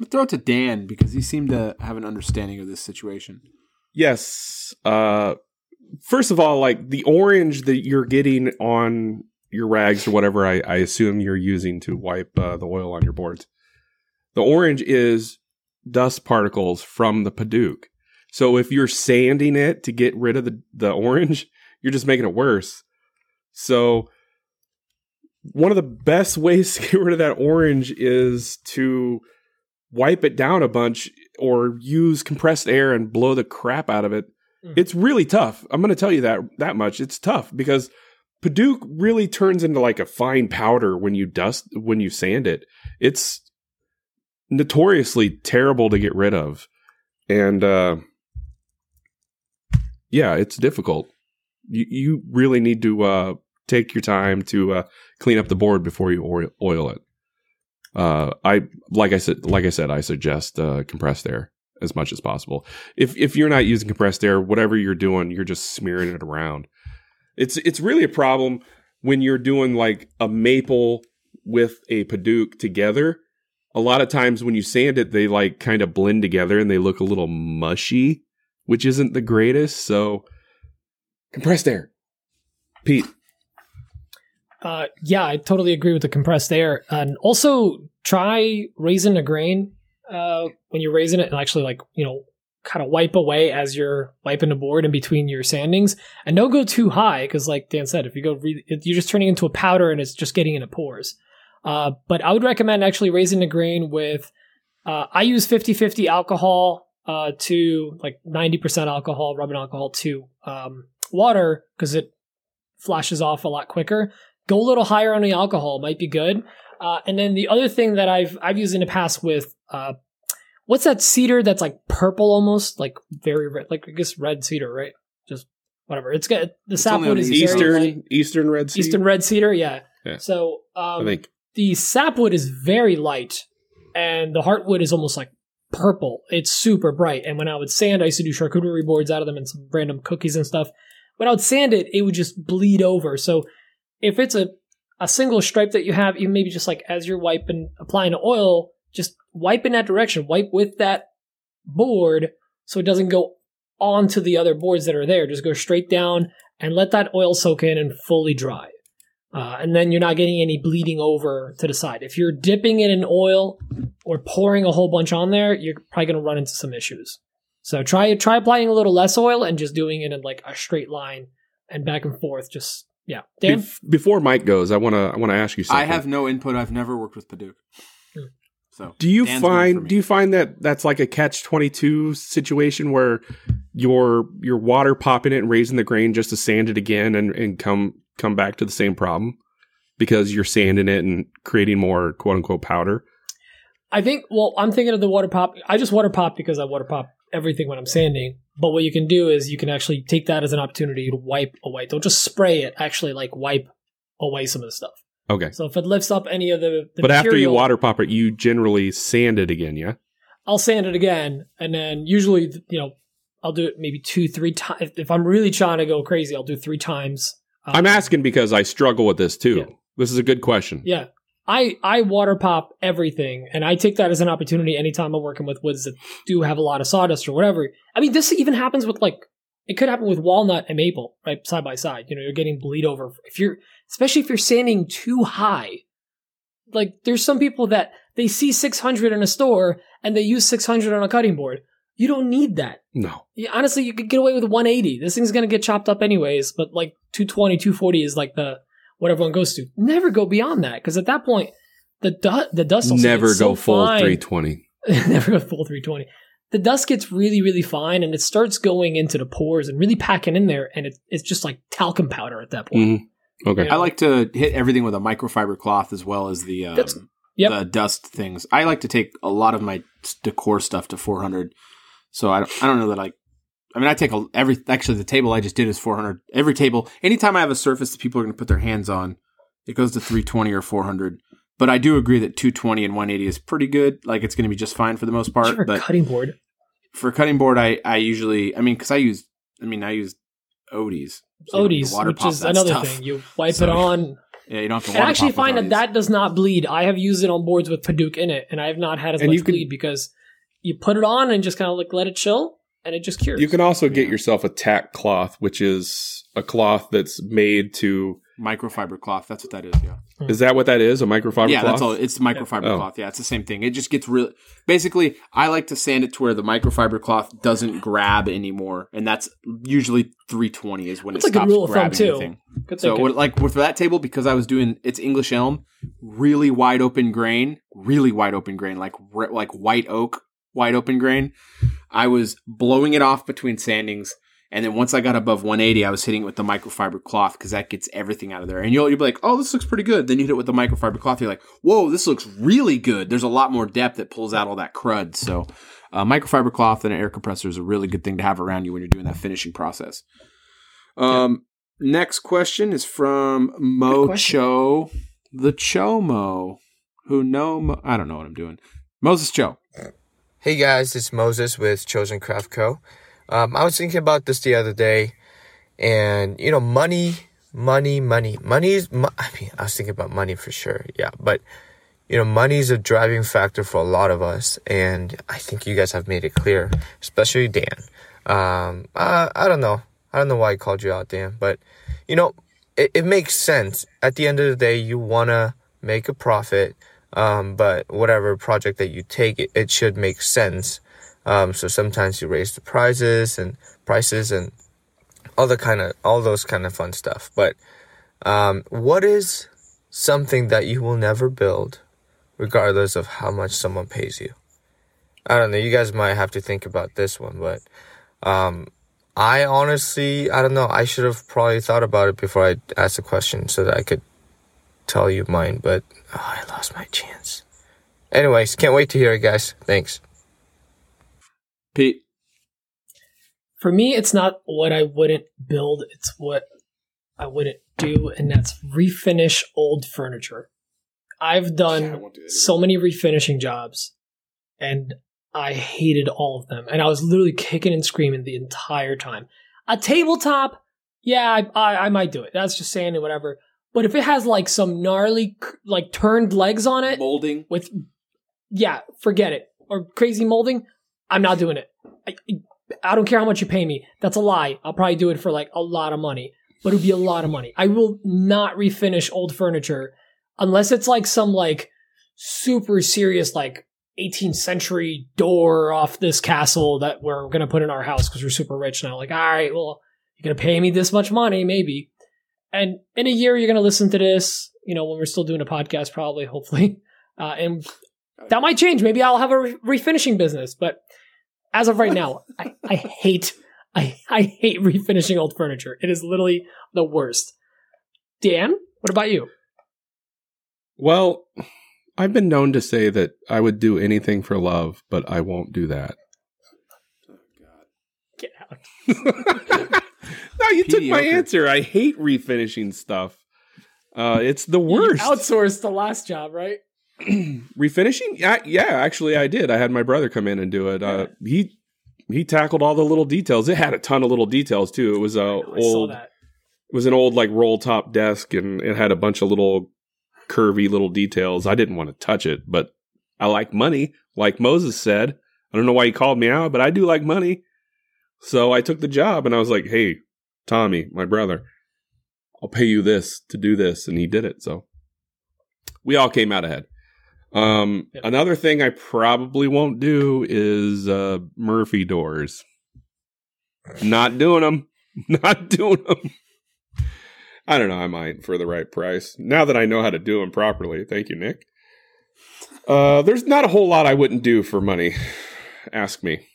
gonna throw it to Dan because he seemed to have an understanding of this situation. Yes. Uh, first of all, like the orange that you're getting on your rags or whatever, I, I assume you're using to wipe uh, the oil on your boards. The orange is dust particles from the padauk. So if you're sanding it to get rid of the, the orange, you're just making it worse. So one of the best <laughs> ways to get rid of that orange is to wipe it down a bunch or use compressed air and blow the crap out of it. Mhm. It's really tough. I'm going to tell you that that much. It's tough because padauk really turns into like a fine powder when you dust when you sand it. It's notoriously terrible to get rid of. And uh yeah, it's difficult. You you really need to uh take your time to uh clean up the board before you oil, it. Uh I like I said like I said I suggest uh compressed air as much as possible. If if you're not using compressed air, whatever you're doing, you're just smearing it around. It's it's really a problem when you're doing like a maple with a padauk together. A lot of times when you sand it, they like kind of blend together and they look a little mushy, which isn't the greatest. So compressed air. Pete, Uh, yeah, I totally agree with the compressed air. And also try raising the grain uh, when you're raising it and actually like, you know, kind of wipe away as you're wiping the board in between your sandings. And don't go too high because, like Dan said, if you go, really, you're just turning into a powder and it's just getting into pores. Uh, but I would recommend actually raising the grain with, uh, I use 50 50 alcohol uh, to like 90% alcohol, rubbing alcohol to um, water because it flashes off a lot quicker go a little higher on the alcohol might be good. Uh, and then the other thing that I've I've used in the past with uh, what's that cedar that's like purple almost like very red like I guess red cedar right just whatever it's got the It's sapwood is very light. Eastern Eastern Red Sea. Eastern red cedar yeah. Yeah. So um, I think. the sapwood is very light and the heartwood is almost like purple. It's super bright. And when I would sand, I used to do charcuterie boards out of them and some random cookies and stuff. When I would sand it, it would just bleed over. So if it's a, a single stripe that you have, you maybe just like as you're wiping, applying the oil, just wipe in that direction. Wipe with that board so it doesn't go onto the other boards that are there. Just go straight down and let that oil soak in and fully dry. Uh, and then you're not getting any bleeding over to the side. If you're dipping it in oil or pouring a whole bunch on there, you're probably going to run into some issues. So try try applying a little less oil and just doing it in like a straight line and back and forth. Just yeah, Dan. Bef- before Mike goes, I want to I want to ask you something. I have no input. I've never worked with padauk. Hmm. So Do you Dan's find do you find that that's like a catch twenty two situation where you're you're water popping it and raising the grain just to sand it again and, and come come back to the same problem because you're sanding it and creating more quote unquote powder? I think. Well, I'm thinking of the water pop. I just water pop because I water pop everything when I'm sanding. But what you can do is you can actually take that as an opportunity to wipe away. Don't just spray it. Actually, like wipe away some of the stuff. Okay. So if it lifts up any of the, the but after you water pop it, you generally sand it again, yeah? I'll sand it again, and then usually, you know, I'll do it maybe two, three times. If I'm really trying to go crazy, I'll do three times. Um, I'm asking because I struggle with this too. Yeah. This is a good question. Yeah, I I water pop everything, and I take that as an opportunity anytime I'm working with woods that do have a lot of sawdust or whatever. I mean, this even happens with like it could happen with walnut and maple, right, side by side. You know, you're getting bleed over if you're, especially if you're sanding too high. Like, there's some people that they see 600 in a store and they use 600 on a cutting board. You don't need that. No. Yeah, honestly, you could get away with 180. This thing's gonna get chopped up anyways, but like 220, 240 is like the what everyone goes to. Never go beyond that because at that point, the du- the dust also Never go so full fine. 320. <laughs> Never go full 320. The dust gets really, really fine, and it starts going into the pores and really packing in there, and it, it's just like talcum powder at that point. Mhm. Okay. Yeah. I like to hit everything with a microfiber cloth as well as the um, yep. the dust things. I like to take a lot of my decor stuff to 400. So I don't, I don't know that I. I mean, I take a, every. Actually, the table I just did is 400. Every table, anytime I have a surface that people are going to put their hands on, it goes to 320 or 400. But I do agree that 220 and 180 is pretty good. Like it's going to be just fine for the most part. Sure, but cutting board. for cutting board, I I usually, I mean, because I use, I mean, I use Odie's. So you don't have to Odie's, water which is another stuff. thing. You wipe So- it on. Yeah, you don't have to. Water actually find that that does not bleed. I have used it on boards with padauk in it, and I have not had as And much can- bleed because you put it on and just kind of like let it chill, and it just cures. You can also get yourself a tack cloth, which is a cloth that's made to. microfiber cloth. That's what that is. Yeah. Hmm. Is that what that is? A microfiber yeah, cloth? that's all. It's microfiber Oh. cloth. Yeah, it's the same thing. It just gets real. Basically, I like to sand it to where the microfiber cloth doesn't grab anymore, and that's usually 320 is when That's it a good stops rule of thumb, grabbing too. anything. Good So, thinking. what, like with that table, because I was doing it's English elm, really wide open grain, really wide open grain, like re- like white oak, wide open grain. I was blowing it off between sandings, and then once I got above 180, I was hitting it with the microfiber cloth because that gets everything out of there. And you'll you'll be like, oh, this looks pretty good. Then you hit it with the microfiber cloth, you're like, whoa, this looks really good. There's a lot more depth that pulls out all that crud. So, uh, microfiber cloth and an air compressor is a really good thing to have around you when you're doing that finishing process. Um, next question is from Mo. Cho, the Chomo, who know Mo- I don't know what I'm doing. Moses Cho. Hey guys, it's Moses with Chosen Craft Co. Um, I was thinking about this the other day, And, you know, money, money, money, money is, mo- I mean, I was thinking about money for sure. Yeah. But, you know, money is a driving factor for a lot of us. And I think you guys have made it clear, especially Dan. Um, uh, I don't know. I don't know why I called you out, Dan, but, you know, it, it makes sense. At the end of the day, you want to make a profit. Um, but whatever project that you take, it, it should make sense. Um, so sometimes you raise the prices and prices and all the kind of, all those kind of fun stuff. But, um, what is something that you will never build regardless of how much someone pays you? I don't know. You guys might have to think about this one, but, um, I honestly, I don't know. I should have probably thought about it before I asked the question so that I could tell you mine, but oh, I lost my chance. Anyways, can't wait to hear it, guys. Thanks. Pete, For me, it's not what I wouldn't build, it's what I wouldn't do, and that's refinish old furniture. I've done so many refinishing jobs, and I hated all of them. And I was literally kicking and screaming the entire time. A tabletop, yeah, I, I, I might do it. That's just saying it, whatever. But if it has like some gnarly, like turned legs on it, molding. with yeah forget it. Or crazy molding i'm not doing it. I, I don't care how much you pay me. That's a lie. I'll probably do it for like a lot of money. But it would be a lot of money. I will not refinish old furniture unless it's like some like super serious like 18th century door off this castle that we're gonna put in our house because we're super rich now. Like all right well you're gonna pay me this much money maybe and in a year you're gonna listen to this you know when we're still doing a podcast probably hopefully <laughs> uh, and that might change. Maybe I'll have a re- refinishing business. But as of right now, <laughs> I, I hate I, I hate refinishing old furniture. It is literally the worst. Dan, what about you? Well, I've been known to say that I would do anything for love, but I won't do that. Get out. <laughs> no, you took my answer. I hate refinishing stuff. Uh, it's the You worst. outsourced the last job, right? <clears throat> refinishing? Yeah, yeah, actually, I did. I had my brother come in and do it. Uh, he he tackled all the little details. It had a ton of little details too. It was a I saw old. It was an old like roll top desk, and it had a bunch of little curvy little details. I didn't want to touch it, but I like money, like Moses said. I don't know why he called me out, but I do like money. So I took the job, and I was like, "Hey, Tommy, my brother, I'll pay you this to do this," and he did it. So we all came out ahead. Um, Yep. another thing I probably won't do is uh, Murphy doors. Not doing them. <laughs> Not doing them. I don't know. I might for the right price. Now that I know how to do them properly. Thank you, Nick. Uh, there's not a whole lot I wouldn't do for money. <sighs> Ask me.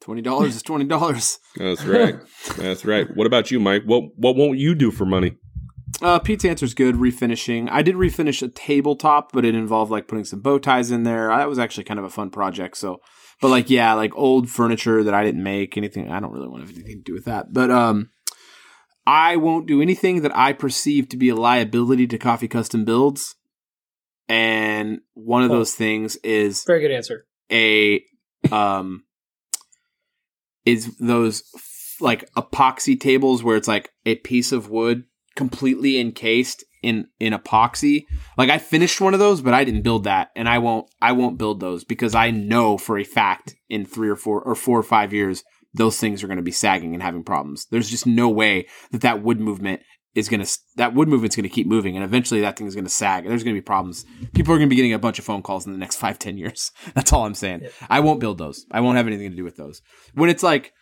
Twenty dollars is twenty dollars. <laughs> That's right. That's right. What about you, Mike? What What won't you do for money? Uh, Pete's answer is good. Refinishing. I did refinish a tabletop, but it involved like putting some bow ties in there. That was actually kind of a fun project. So, but like yeah, like old furniture that I didn't make anything. I don't really want to have anything to do with that. But um, I won't do anything that I perceive to be a liability to Coffee Custom Builds. And one of Oh. those things is Very good answer. a um is those like epoxy tables where it's like a piece of wood completely encased in in epoxy. Like i finished one of those but i didn't build that and i won't i won't build those because i know for a fact in three or four or four or five years those things are going to be sagging and having problems. There's just no way that that wood movement is going to that wood movement's going to keep moving and eventually that thing is going to sag there's going to be problems. People are going to be getting a bunch of phone calls in the next five ten years. <laughs> That's all i'm saying. I won't build those. I won't have anything to do with those. When it's like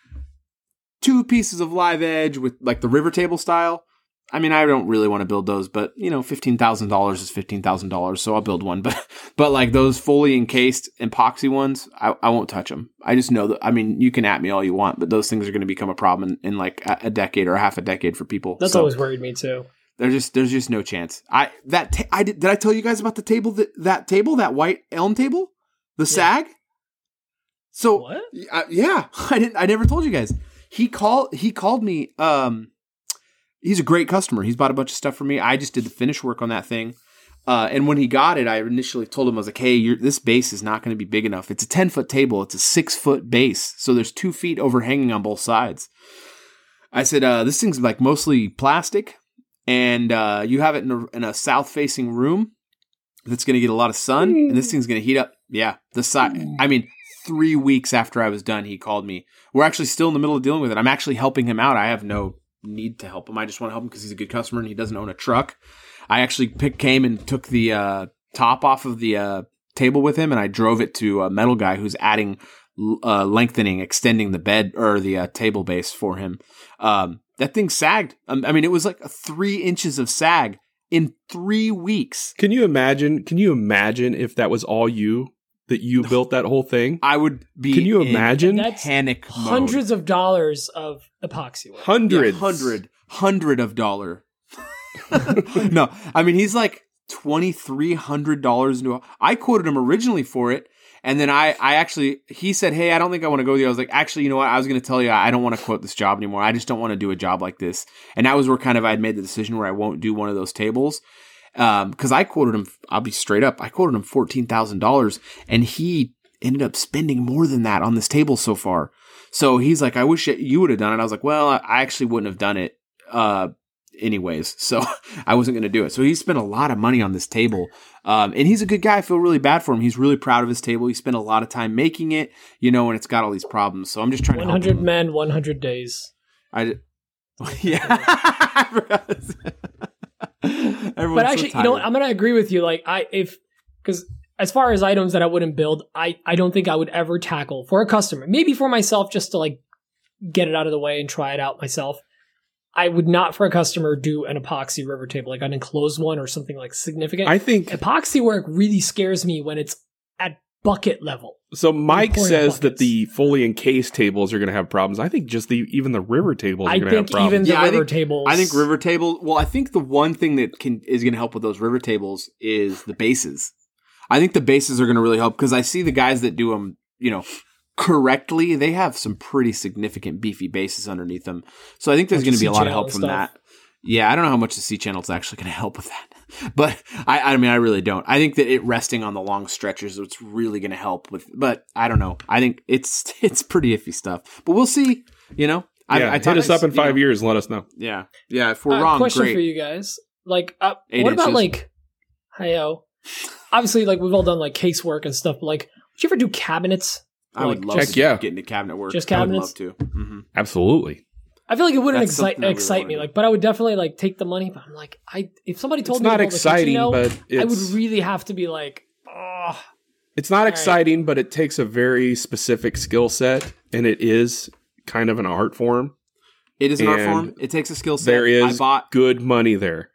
two pieces of live edge with like the river table style i mean i don't really want to build those but you know $15000 is $15000 so i'll build one <laughs> but but like those fully encased epoxy ones i, I won't touch them i just know that i mean you can at me all you want but those things are going to become a problem in, in like a, a decade or a half a decade for people That's So- always worried me too. there's just there's just no chance. I that ta- I did did I tell you guys about the table that that table that white elm table, the sag. So What? uh, yeah, <laughs> I didn't. I never told you guys. He called. He called me. Um, he's a great customer. He's bought a bunch of stuff for me. I just did the finish work on that thing. Uh, and when he got it, I initially told him I was like, "Hey, this base is not going to be big enough. It's a ten foot table. It's a six foot base, so there's two feet overhanging on both sides." I said, uh, this thing's like mostly plastic, and uh, you have it in a, in a south facing room that's going to get a lot of sun, and this thing's going to heat up. Yeah, the side. I mean, three weeks after I was done, he called me. We're actually still in the middle of dealing with it. I'm actually helping him out. I have no need to help him. I just want to help him because he's a good customer and he doesn't own a truck. I actually came and took the uh, top off of the uh, table with him, and I drove it to a metal guy who's adding, uh, lengthening, extending the bed or the uh, table base for him. Um, that thing sagged. Um, I mean, it was like three inches of sag in three weeks. Can you imagine? Can you imagine if that was all you that you <laughs> built that whole thing? I would be. Can you in imagine? That's panic mode. Hundreds of dollars of epoxy work. Hundreds, Yeah, hundred, hundred of dollar. <laughs> no, I mean he's like twenty three hundred dollars into. A, I quoted him originally for it, and then I, I actually he said, "Hey, I don't think I want to go with you." I was like, "Actually, you know what? I was going to tell you, I don't want to quote this job anymore. I just don't want to do a job like this." And that was where kind of I had made the decision where I won't do one of those tables. Um, because I quoted him, I'll be straight up. I quoted him fourteen thousand dollars, and he ended up spending more than that on this table so far. So he's like, I wish you would have done it. I was like, well, I actually wouldn't have done it. Uh, anyways, so <laughs> I wasn't going to do it. So he spent a lot of money on this table. Um, and he's a good guy. I feel really bad for him. He's really proud of his table. He spent a lot of time making it, you know, and it's got all these problems. So I'm just trying to 100 men, 100 days. I, <laughs> yeah. <laughs> I <laughs> forgot. Everyone's But so actually, you know what? I'm going to agree with you. Like, I, if, because as far as items that I wouldn't build, I, I don't think I would ever tackle for a customer. Maybe for myself, just to like get it out of the way and try it out myself. I would not for a customer do an epoxy river table, like an enclosed one or something like significant. I think epoxy work really scares me when it's at bucket level. so. Mike says that the fully encased tables are going to have problems. I think just the even the river tables are going to have think even the Yeah, I river think- tables. I think river table. Well, I think the one thing that can is going to help with those river tables is the bases. I think the bases are going to really help because I see the guys that do them, you know, correctly. They have some pretty significant beefy bases underneath them. So I think there's going to be a lot of help from stuff. that. Yeah, I don't know how much the C channel is actually going to help with that, <laughs> but I, I mean, I really don't. I think that it resting on the long stretches is what's really going to help with. But I don't know. I think it's <laughs> it's pretty iffy stuff. But we'll see. You know, I, yeah, I hit talked- us up in you five know, years and let us know. Yeah, yeah. If we're Uh, wrong, question great. for you guys. Like, uh, Eight what about like, hiyo? Obviously, like we've all done like casework and stuff. But like, would you ever do cabinets? I would love Heck to yeah. get into cabinet work. Just I would cabinets? love to. hmm Absolutely. I feel like it wouldn't That's excite really excite me. Like, but I would definitely like take the money. But I'm like, I if somebody told It's me not to exciting, kitchen, though, but I would really have to be like, oh, it's not right. exciting, but it takes a very specific skill set, and it is kind of an art form. It is an art form. It takes a skill set. There I bought. good money there.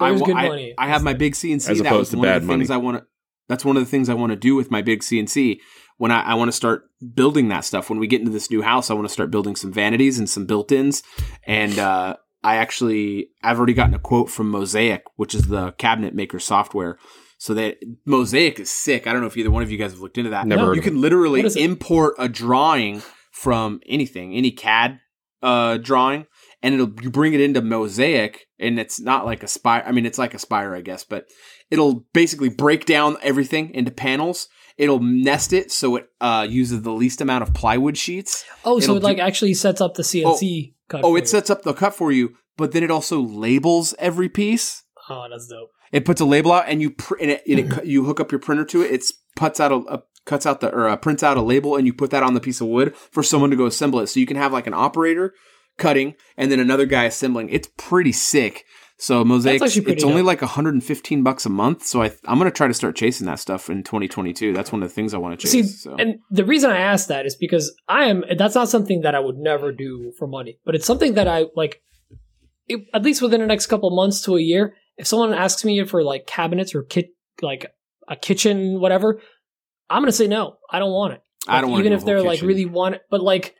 I, there's wa- good I, money. I have my big CNC. As that opposed was to one bad of the things money. I want to. That's one of the things I want to do with my big CNC. When I, I want to start building that stuff. When we get into this new house, I want to start building some vanities and some built-ins. And uh, I actually, I've already gotten a quote from Mozaik, which is the cabinet maker software. So that Mozaik is sick. I don't know if either one of you guys have looked into that. Never No. You can literally What is it? import a drawing from anything, any CAD uh, drawing, and it'll you bring it into Mozaik, and it's not like Aspire. I mean, it's like Aspire, I guess, but it'll basically break down everything into panels. It'll nest it so it uh, uses the least amount of plywood sheets. oh, so It'll it like do- actually sets up the CNC cut. Oh, for it you. sets up the cut for you, but then it also labels every piece. Oh, that's dope. It puts a label out, and you pr- and it, and it you hook up your printer to it. It's puts out a, a cuts out the or uh, prints out a label, and you put that on the piece of wood for someone to go assemble it. So you can have like an operator cutting, and then another guy assembling. It's pretty sick. So Mozaik, it's only like 115 bucks a month. So I I'm gonna try to start chasing that stuff in 2022. That's one of the things I want to chase. See, so. and the reason I asked that is because I am. That's not something that I would never do for money, but it's something that I like. It, at least within the next couple months to a year, if someone asks me for like cabinets or kit, like a kitchen, whatever, I'm gonna say no. I don't want it. I don't want even if they're like really want it, but like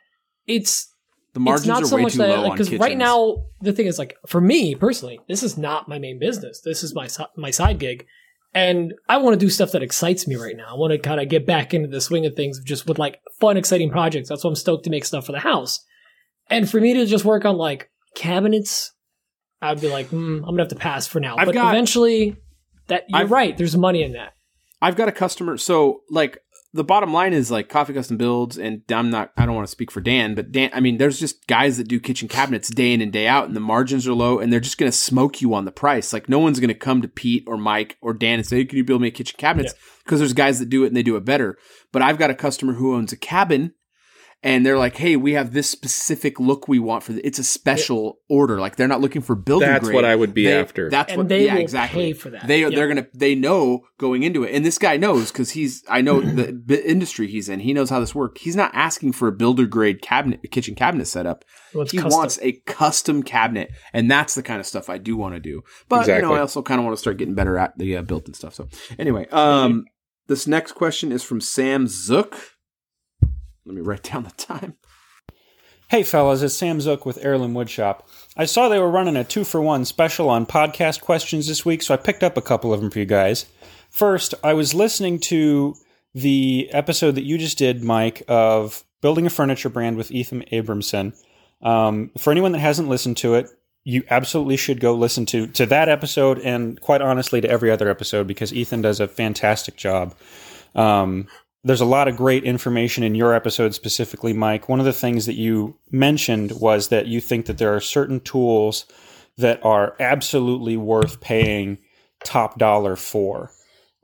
it's the margins it's not are so way much too that low because right now the thing is like for me personally this is not my main business. This is my my side gig. And i want to do stuff that excites me right now. I want to kind of get back into the swing of things just with like fun exciting projects. That's why i'm stoked to make stuff for the house. And for me to just work on like cabinets i'd be like mm, i'm gonna have to pass for now. I've but got- eventually that you're I've- right there's money in that. I've got a customer. So, like, the bottom line is like coffee custom builds and i'm not i don't want to speak for dan but dan i mean there's just guys that do kitchen cabinets day in and day out and the margins are low and they're just going to smoke you on the price. Like no one's going to come to pete or mike or dan and say hey, can you build me a kitchen cabinets because there's guys that do it and they do it better. But i've got a customer who owns a cabin and they're like, "Hey, we have this specific look we want for the, it's a special order. Like they're not looking for building That's grade. what I would be They- after. That's And what they yeah, will exactly. pay for that. They Yeah. they're gonna they know going into it, and this guy knows because he's I know the <clears throat> b- industry he's in. He knows how this works. He's not asking for a builder grade cabinet, kitchen cabinet setup. Well, he custom. wants a custom cabinet, and that's the kind of stuff I do want to do. But you know, I also kind of want to start getting better at the uh, built and stuff. So anyway, um, this next question is from Sam Zook. Let me write <laughs> down the time. Hey fellas, it's Sam Zook with Heirloom Woodshop. I saw they were running a two for one special on podcast questions this week, so I picked up a couple of them for you guys. First, I was listening to the episode that you just did, Mike, of building a furniture brand with Ethan Abramson. Um, for anyone that hasn't listened to it, you absolutely should go listen to to that episode, and quite honestly, to every other episode because Ethan does a fantastic job. Um, there's a lot of great information in your episode specifically, Mike. One of the things that you mentioned was that you think that there are certain tools that are absolutely worth paying top dollar for.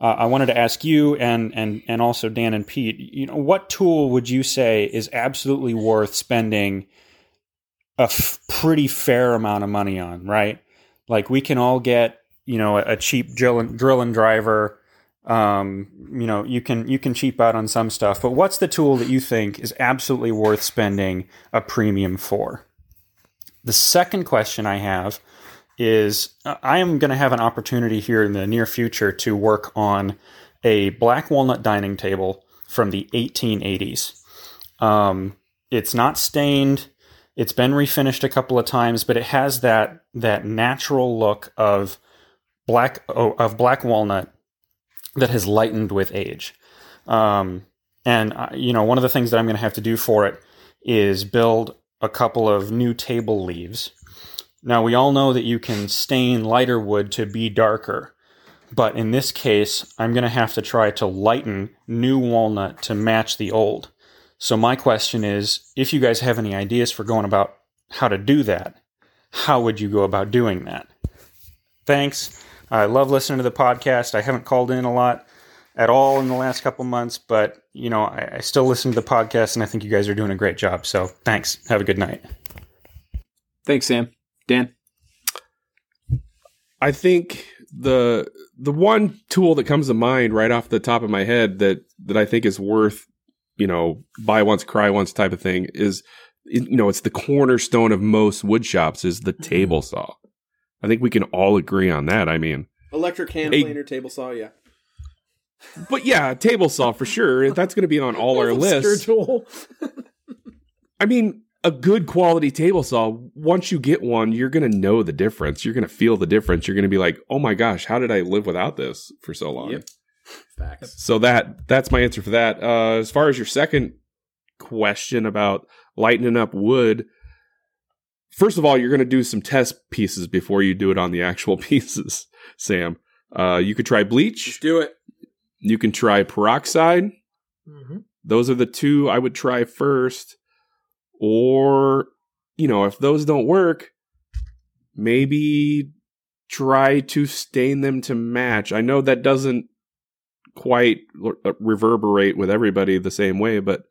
Uh, I wanted to ask you and and and also Dan and Pete, you know, what tool would you say is absolutely worth spending a f- pretty fair amount of money on, right? Like we can all get, you know, a, cheap drill and, drill and driver um, you know, you can you can cheap out on some stuff, but what's the tool that you think is absolutely worth spending a premium for? The second question I have is uh, I am going to have an opportunity here in the near future to work on a black walnut dining table from the 1880s. Um, it's not stained. It's been refinished a couple of times, but it has that that natural look of black oh, of black walnut that has lightened with age. Um, and uh, you know, one of the things that I'm going to have to do for it is build a couple of new table leaves. Now, we all know that you can stain lighter wood to be darker, but in this case, I'm going to have to try to lighten new walnut to match the old. So, my question is if you guys have any ideas for going about how to do that, how would you go about doing that? Thanks. I love listening to the podcast. I haven't called in a lot at all in the last couple months, but you know, I, I still listen to the podcast, and I think you guys are doing a great job. So, thanks. Have a good night. Thanks, Sam. Dan. I think the the one tool that comes to mind right off the top of my head that that I think is worth, you know, buy once cry once type of thing is you know, it's the cornerstone of most wood shops is the mm-hmm. table saw. I think we can all agree on that. I mean, Electric hand A- planer, table saw, yeah. but yeah, table saw for sure. That's going to be on all our lists. I mean, a good quality table saw, once you get one, you're going to know the difference. You're going to feel the difference. You're going to be like, "Oh my gosh, how did I live without this for so long?" Yep. Facts. So that that's my answer for that. Uh, as far as your second question about lightening up wood, first of all, you're going to do some test pieces before you do it on the actual <laughs> pieces, Sam. Uh, you could try bleach. Let's do it. You can try peroxide. hmm Those are the two I would try first. Or, you know, if those don't work, maybe try to stain them to match. I know that doesn't quite reverberate with everybody the same way, but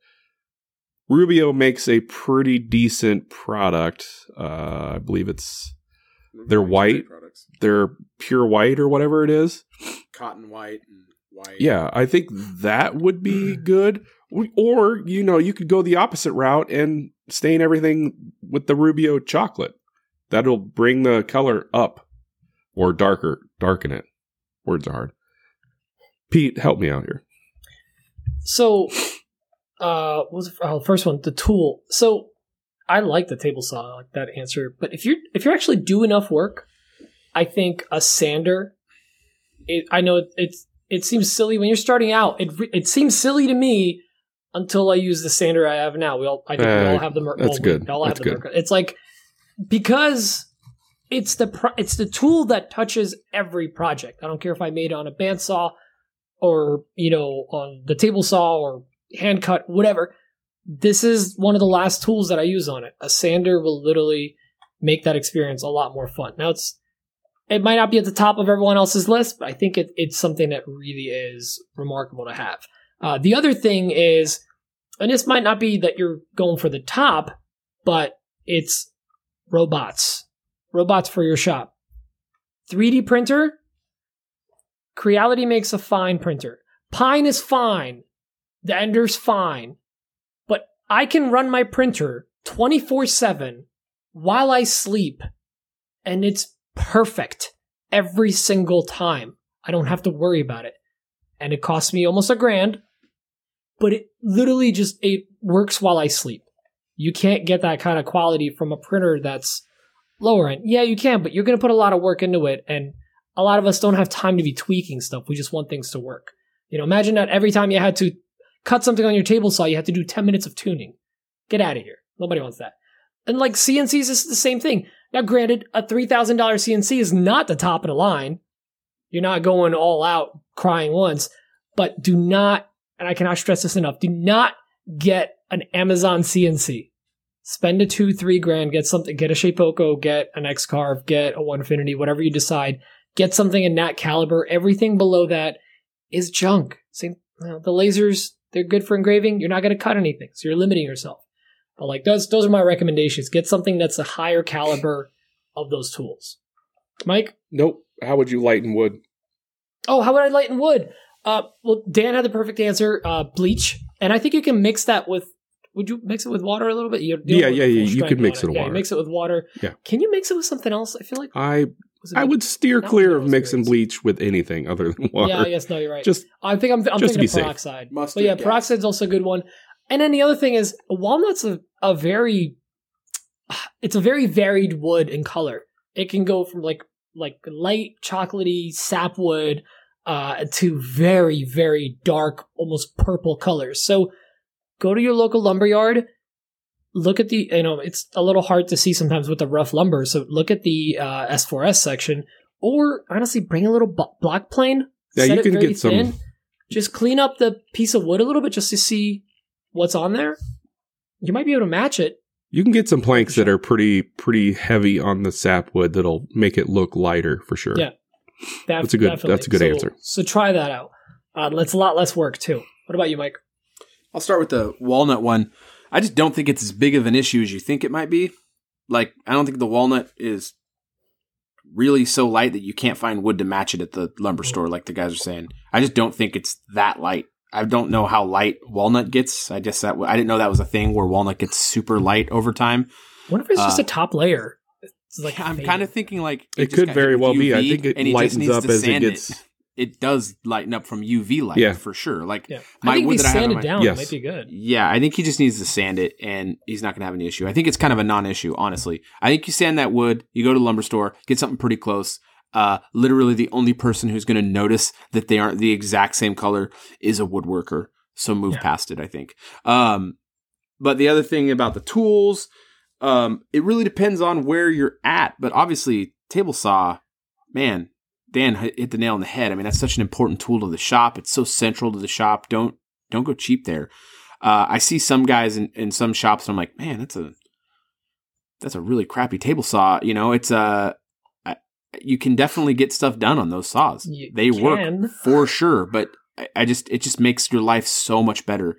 Rubio makes a pretty decent product. Uh, I believe it's They're white. Products. their pure white or whatever it is. Cotton white and white. Yeah, I think that would be <clears throat> good. Or, you know, you could go the opposite route and stain everything with the Rubio chocolate. That'll bring the color up or darker, darken it. Words are hard. Pete, help me out here. So, uh, what was it, oh, the first one? The tool. So, I like the table saw, I like that answer. But if you're if you're actually do enough work, I think a sander. It, I know it, it's it seems silly when you're starting out. It it seems silly to me until I use the sander I have now. We all I think we Uh, all have the mer- that's well, good. We all have That's the good. Merc- It's like because it's the pro- it's the tool that touches every project. I don't care if I made it on a bandsaw or you know on the table saw or hand cut whatever this is one of the last tools that i use on it. A sander will literally make that experience a lot more fun. Now it's it might not be at the top of everyone else's list but i think it, it's something that really is remarkable to have. Uh, the other thing is and this might not be that you're going for the top but it's robots. Robots for your shop. 3d printer? Creality makes a fine printer. Pine is fine. The Ender's fine. But I can run my printer 24 7 while I sleep, and it's perfect every single time. I don't have to worry about it. And it costs me almost a grand, but it literally just it works while I sleep. You can't get that kind of quality from a printer that's lower end. Yeah, you can, but you're going to put a lot of work into it and a lot of us don't have time to be tweaking stuff. We just want things to work. You know, imagine that every time you had to cut something on your table saw, you have to do 10 minutes of tuning. Get out of here. Nobody wants that. And like CNCs is the same thing. Now, granted, a $3,000 CNC is not the top of the line. You're not going all out crying once, but do not, and I cannot stress this enough, do not get an Amazon CNC. Spend a two, three grand, get something, get a Shapeoko, get an X Carve, get a Onefinity, whatever you decide get something in that caliber. Everything below that is junk. Same, you know, the lasers, they're good for engraving. You're not going to cut anything, so you're limiting yourself. But like those, those are my recommendations. Get something that's a higher caliber of those tools. Mike? Nope. How would you lighten wood? Oh, how would I lighten wood? Uh, well, Dan had the perfect answer. Uh, bleach, and I think you can mix that with. Would you mix it with water a little bit? You, you yeah, yeah, yeah. You could mix it with yeah, water. mix it with water. Yeah. Can you mix it with something else? I feel like I was it I would steer clear of one mixing experience. bleach with anything other than water. Yeah, I guess no, you're right. Just I think I'm, I'm just to thinking be safe. peroxide. Mustard but yeah, gas. peroxide's also a good one. And then the other thing is walnut's a, a very <sighs> it's a very varied wood in color. It can go from like like light chocolatey sapwood uh to very very dark almost purple colors. So go to your local lumber yard look at the you know it's a little hard to see sometimes with the rough lumber so look at the uh, s4s section or honestly bring a little bu- block plane Yeah, set you it can very get some- just clean up the piece of wood a little bit just to see what's on there you might be able to match it you can get some planks that are pretty pretty heavy on the sapwood that'll make it look lighter for sure. Yeah. Def- That's a good- definitely. that's a good So- answer. so try that out uh, that's a lot less work too what about you mike I'll start with the walnut one. I just don't think it's as big of an issue as you think it might be. Like, I don't think the walnut is really so light that you can't find wood to match it at the lumber store, like the guys are saying. I just don't think it's that light. I don't know how light walnut gets. I guess that I didn't know that was a thing where walnut gets super light over time. what if it's just Uh, a top layer it's like I'm kind of thinking like It just could very hit with well be. I think it and he just lightens up as it gets- It does lighten up from UV light, Yeah. for sure. Like yeah my i think wood we that I have sand it my- down Yes. might be good Yeah, I think he just needs to sand it, and he's not going to have any issue. I think it's kind of a non-issue, honestly. I think you sand that wood, you go to the lumber store, get something pretty close. Uh, literally, the only person who's going to notice that they aren't the exact same color is a woodworker. So move Yeah. past it, I think. Um, but the other thing about the tools, um, it really depends on where you're at. But obviously, table saw, man, Dan hit the nail on the head. I mean, that's such an important tool to the shop. It's so central to the shop. Don't don't go cheap there. Uh, I see some guys in, in some shops. And I'm like, man, that's a that's a really crappy table saw. You know, it's a I- you can definitely get stuff done on those saws. You they work <laughs> for sure, but I, I just it just makes your life so much better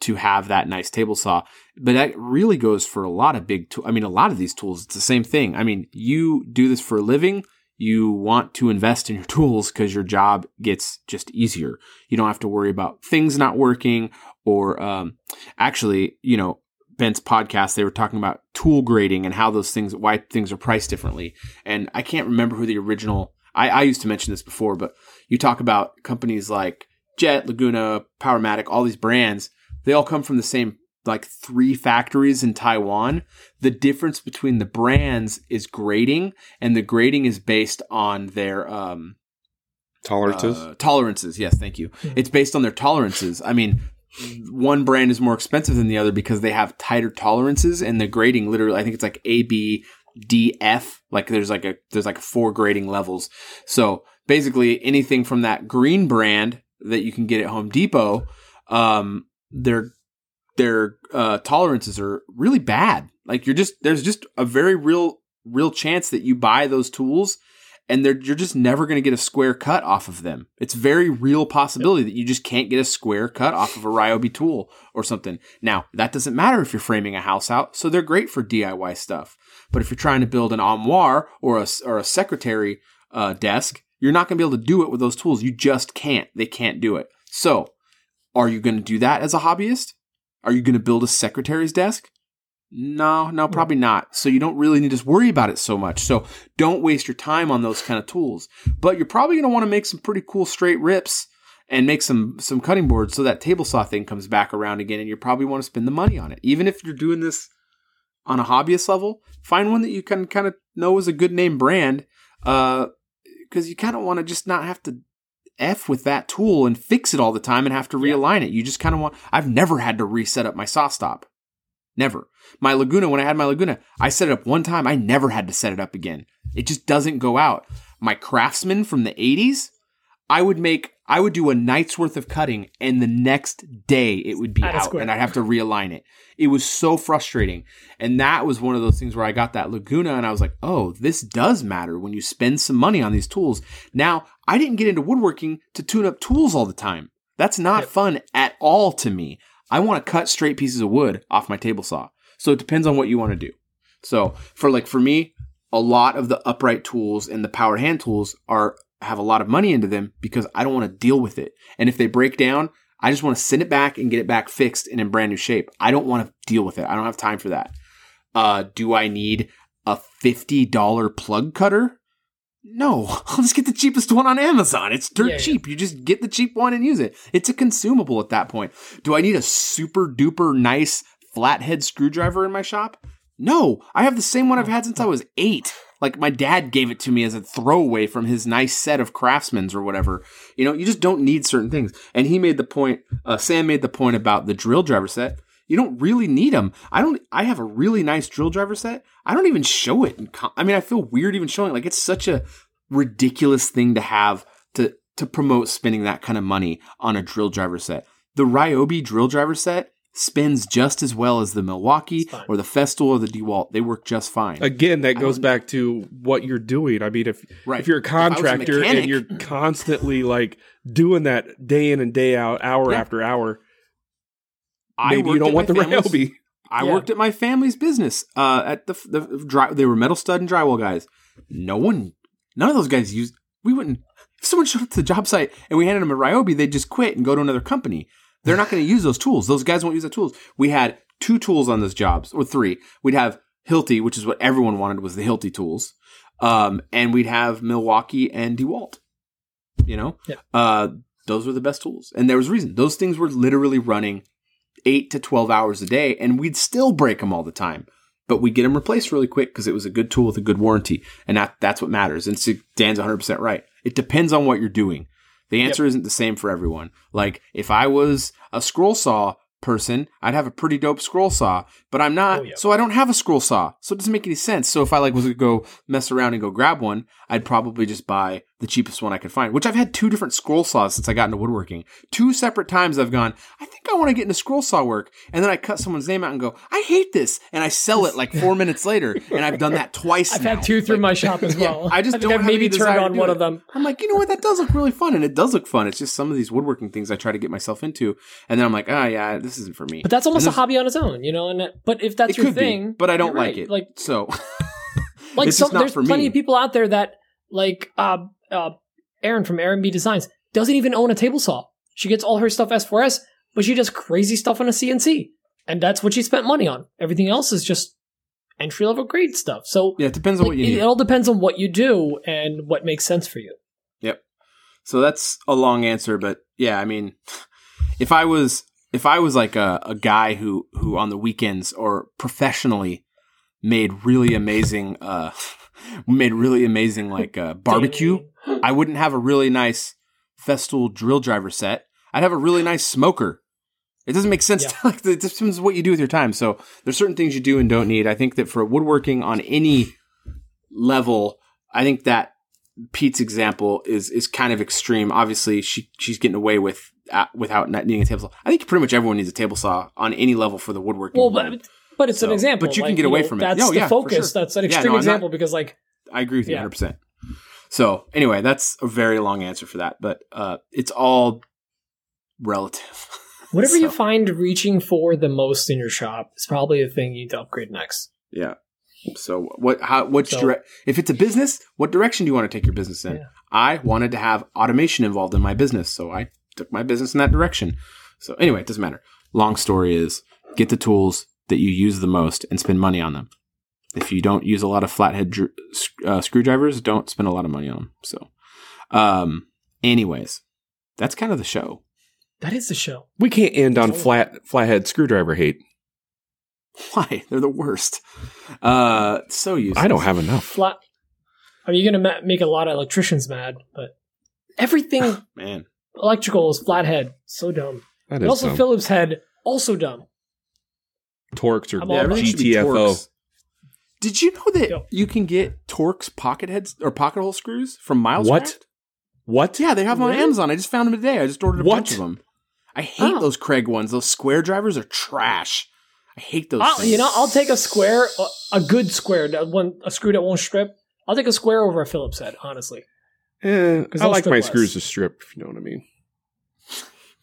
to have that nice table saw. But that really goes for a lot of big tools. I mean, a lot of these tools, it's the same thing. I mean, you do this for a living. You want to invest in your <laughs> tools because your job gets just easier. You don't have to worry about things not working or, um, actually, you know, Ben's podcast, they were talking about tool grading and how those things, why things are priced differently. And I can't remember who the original, I, I used to mention this before, but you talk about companies like Jet, Laguna, Powermatic, all these brands, they all come from the same like three factories in Taiwan. The difference between the brands is grading, and the grading is based on their um, Tolerances. uh, tolerances. Yes, thank you. It's based on their tolerances. I mean, one brand is more expensive than the other because they have tighter tolerances, and the grading literally, I think it's like A, B, D, F. Like there's like a there's like four grading levels. So basically, anything from that green brand that you can get at Home Depot, um, their their uh, tolerances are really bad. Like you're just there's just a very real real chance that you buy those tools and they're, you're just never going to get a square cut off of them. It's very real possibility that you just can't get a square cut off of a Ryobi tool or something. Now, that doesn't matter if you're framing a house out, so they're great for DIY stuff. But if you're trying to build an armoire or a, or a secretary uh, desk, you're not going to be able to do it with those tools. You just can't. They can't do it. So, are you going to do that as a hobbyist? Are you going to build a secretary's desk? No, no, probably not. So you don't really need to worry about it so much. So don't waste your time on those kind of tools. But you're probably going to want to make some pretty cool straight rips and make some some cutting boards so that table saw thing comes back around again and you probably want to spend the money on it. Even if you're doing this on a hobbyist level, find one that you can kind of know is a good name brand uh because you kind of want to just not have to F with that tool and fix it all the time and have to realign it. You just kind of want I've never had to reset up my SawStop. Never. My Laguna, when I had my Laguna, I set it up one time. I never had to set it up again. It just doesn't go out. My Craftsman from the 80s, I would make, I would do a night's worth of cutting and the next day it would be Out out and I'd have to realign it. It was so frustrating. And that was one of those things where I got that Laguna and I was like, oh, this does matter when you spend some money on these tools. Now, I didn't get into woodworking to tune up tools all the time. That's not fun at all to me. I want to cut straight pieces of wood off my table saw. So it depends on what you want to do. So for like for me, a lot of the upright tools and the power hand tools are have a lot of money into them because I don't want to deal with it. And if they break down, I just want to send it back and get it back fixed and in brand new shape. I don't want to deal with it. I don't have time for that. Uh, do I need a $50 plug cutter? No, <laughs> I'll just get the cheapest one on Amazon. It's dirt Yeah, yeah. cheap. You just get the cheap one and use it. It's a consumable at that point. Do I need a super duper nice flathead screwdriver in my shop? No, I have the same one I've had since I was eight. Like my dad gave it to me as a throwaway from his nice set of Craftsman's or whatever. You know, you just don't need certain things. And he made the point. Uh, Sam made the point about the drill driver set. You don't really need them. I don't. I have a really nice drill driver set. I don't even show it. Com- I mean, I feel weird even showing. it. Like it's such a ridiculous thing to have to to promote spending that kind of money on a drill driver set. The Ryobi drill driver set spins just as well as the Milwaukee or the Festool or the DeWalt. They work just fine. Again, that goes back to what you're doing. I mean, if Right. if you're a If I was a contractor mechanic- and you're <laughs> constantly like doing that day in and day out, hour Yeah. after hour, I maybe you don't want the my Ryobi. I Yeah. worked at my family's business. Uh, at the the dry, they were metal stud and drywall guys. No one, none of those guys used. We wouldn't. If someone showed up to the job site and we handed them a Ryobi, they'd just quit and go to another company. They're not going to use those tools. Those guys won't use the tools. We had two tools on those jobs, or three. We'd have Hilti, which is what everyone wanted was the Hilti tools, um, and we'd have Milwaukee and DeWalt. You know, Yeah. uh, those were the best tools, and there was a reason. Those things were literally running eight to 12 hours a day, and we'd still break them all the time. But we get them replaced really quick because it was a good tool with a good warranty. And that, that's what matters. And so Dan's 100% right. It depends on what you're doing. The answer isn't the same for everyone. Like, if I was a scroll saw person, I'd have a pretty dope scroll saw, but I'm not, Oh, yeah. so I don't have a scroll saw. So it doesn't make any sense. So if I like was to go mess around and go grab one, I'd probably just buy the cheapest one I could find, which I've had two different scroll saws since I got into woodworking. Two separate times I've gone, I think I want to get into scroll saw work. And then I cut someone's name out and go, I hate this. And I sell it like four minutes later. And I've done that twice. I've now. had two through Like, my shop as <laughs> yeah, well. I just think don't I've maybe turned to on do one it. of them. I'm like, you know what? That does look really fun, and it does look fun. It's just some of these woodworking things I try to get myself into, and then I'm like, ah, yeah, this isn't for me. But that's almost a hobby on its own, you know. And but if that's your thing, be, but I don't like right. it. Like so, <laughs> like some, there's plenty me. of people out there that like uh uh Aaron from Aaron B Designs doesn't even own a table saw. She gets all her stuff S4S, but she does crazy stuff on a CNC, and that's what she spent money on. Everything else is just entry level grade stuff. So yeah, it depends on like, what you it, need. it all depends on what you do and what makes sense for you. Yep. So that's a long answer, but yeah, I mean, <laughs> if I was if I was like a, a guy who who on the weekends or professionally made really amazing uh <laughs> made really amazing like uh, <laughs> barbecue, I wouldn't have a really nice Festool drill driver set. I'd have a really nice smoker. It doesn't make sense. Yeah. To, <laughs> like it depends what you do with your time. So there's certain things you do and don't need. I think that for woodworking on any level, I think that Pete's example is is kind of extreme. Obviously, she she's getting away with uh, without not needing a table saw. I think pretty much everyone needs a table saw on any level for the woodworking. Well, but but it's So- an example. but you can like, get away know, from it. That's No, the yeah, focus. sure. That's an Yeah, extreme no, I'm not- example because like I agree with you Yeah. 100. percent So anyway, that's a very long answer for that, but uh, it's all relative. <laughs> whatever you find reaching for the most in your shop is probably the thing you need to upgrade next. yeah. So what? How? Which So- direct? If it's a business, what direction do you want to take your business in? Yeah. I wanted to have automation involved in my business, so I took my business in that direction. So anyway, it doesn't matter. Long story is, get the tools that you use the most and spend money on them. If you don't use a lot of flathead dr- uh, screwdrivers, don't spend a lot of money on them. So, um, anyways, that's kind of the show. That is the show. We can't end on flat flathead screwdriver hate. <laughs> Why? They're the worst. Uh, so useless. I don't have enough. Flat. I mean, you're gonna ma- make a lot of electricians mad, but everything <sighs> man. electrical is flathead. So dumb. That And also dumb. Phillips head. Also dumb. Torx or I'm all about everything should be GTFO. Did you know that Yo. you can get Torx pocket heads or pocket hole screws from Miles? What? What? Yeah, they have them on Amazon. I just found them today. I just ordered a What? bunch of them. I hate Oh. those Kreg ones. Those square drivers are trash. I hate those. I'll, you know, I'll take a square, a, a good square, that one a screw that won't strip. I'll take a square over a Phillips head, honestly. Eh, 'Cause I like my less. screws to strip, if you know what I mean.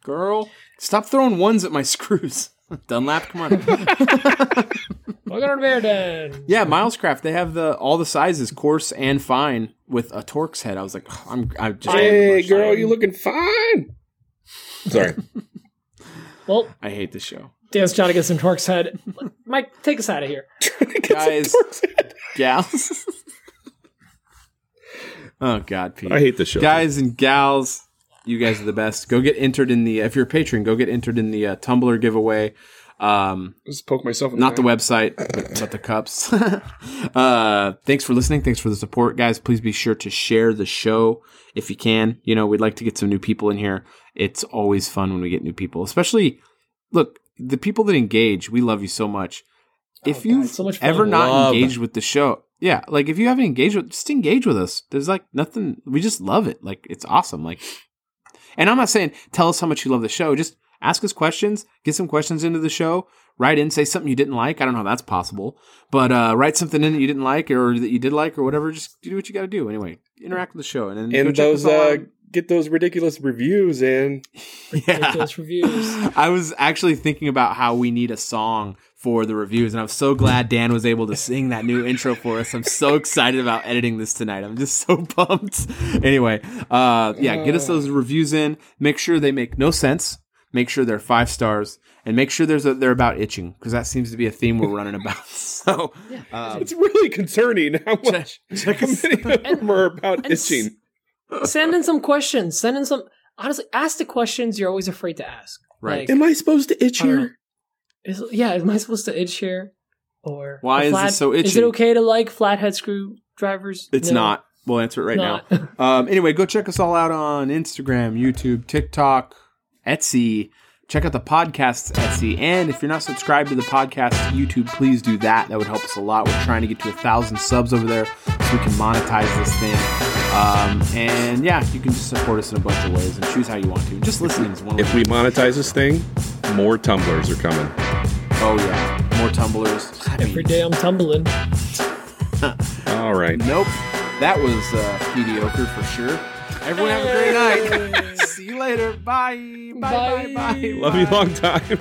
girl, stop throwing ones at my <laughs> screws. Dunlap, come on. <laughs> Look at our bear then. yeah, Milescraft. They have the all the sizes, coarse and fine, with a Torx head. I was like, oh, I'm. I just. Hey, girl, you looking fine. Sorry. <laughs> Well, I hate this show, Dan's trying to get some Torx head. Mike, take us out of here. <laughs> guys, gals. oh God, Pete. I hate this show. guys and gals you guys are the best. Go get entered in the if you're a patron go get entered in the uh, tumbler giveaway. Um Just poke myself in not the eye. website but, <coughs> but the cups. <laughs> Uh thanks for listening. Thanks for the support. Guys please be sure to share the show if you can. You know we'd like to get some new people in here. It's always fun when we get new people especially look the people that engage we love you so much. If Oh, God, you've so much ever not Love. engaged with the show yeah like if you haven't engaged with just engage with us. There's like nothing we just love it. Like it's awesome. Like and i'm not saying tell us how much you love the show. Just ask us questions get some questions into the show write in say something you didn't like. I don't know how that's possible but uh, write something in that you didn't like or that you did like or whatever. Just do what you got to do. Anyway interact with the show and then go And check those us all uh get those ridiculous reviews in. <laughs> Ridiculous reviews. I was actually thinking about how we need a song for the reviews, and I'm so glad Dan was able to sing that new intro for us. I'm so excited about editing this tonight. I'm just so <laughs> pumped. Anyway, uh, yeah, get us those reviews in. Make sure they make no sense. Make sure they're five stars, and make sure there's a, they're about itching because that seems to be a theme we're running about. <laughs> So, um, It's really concerning how much check how us- many of <laughs> them are about and s- itching. Send in some questions. Send in some. Honestly, ask the questions you're always afraid to ask. Right. Like, Am I supposed to itch I here? Is, yeah, am I supposed to itch here? Or Why a is flat- this so itchy? Is it okay to like flathead screwdrivers? it's No, not. We'll answer it right not. now. <laughs> Um, anyway, go check us all out on Instagram, YouTube, TikTok, Etsy. Check out the podcast's Etsy. And if you're not subscribed to the podcast YouTube, please do that. That would help us a lot. We're trying to get to a thousand subs over there so we can monetize this thing. Um, and yeah, you can just support us in a bunch of ways and choose how you want to. Just listening is one way. If we monetize this thing, more tumblers are coming. oh yeah, more tumblers. I mean, Every day I'm tumbling. <laughs> All right. Nope. That was uh, mediocre for sure. Everyone have a great night. <laughs> See you later. Bye. Bye. Bye. Bye. Bye. Love you long time.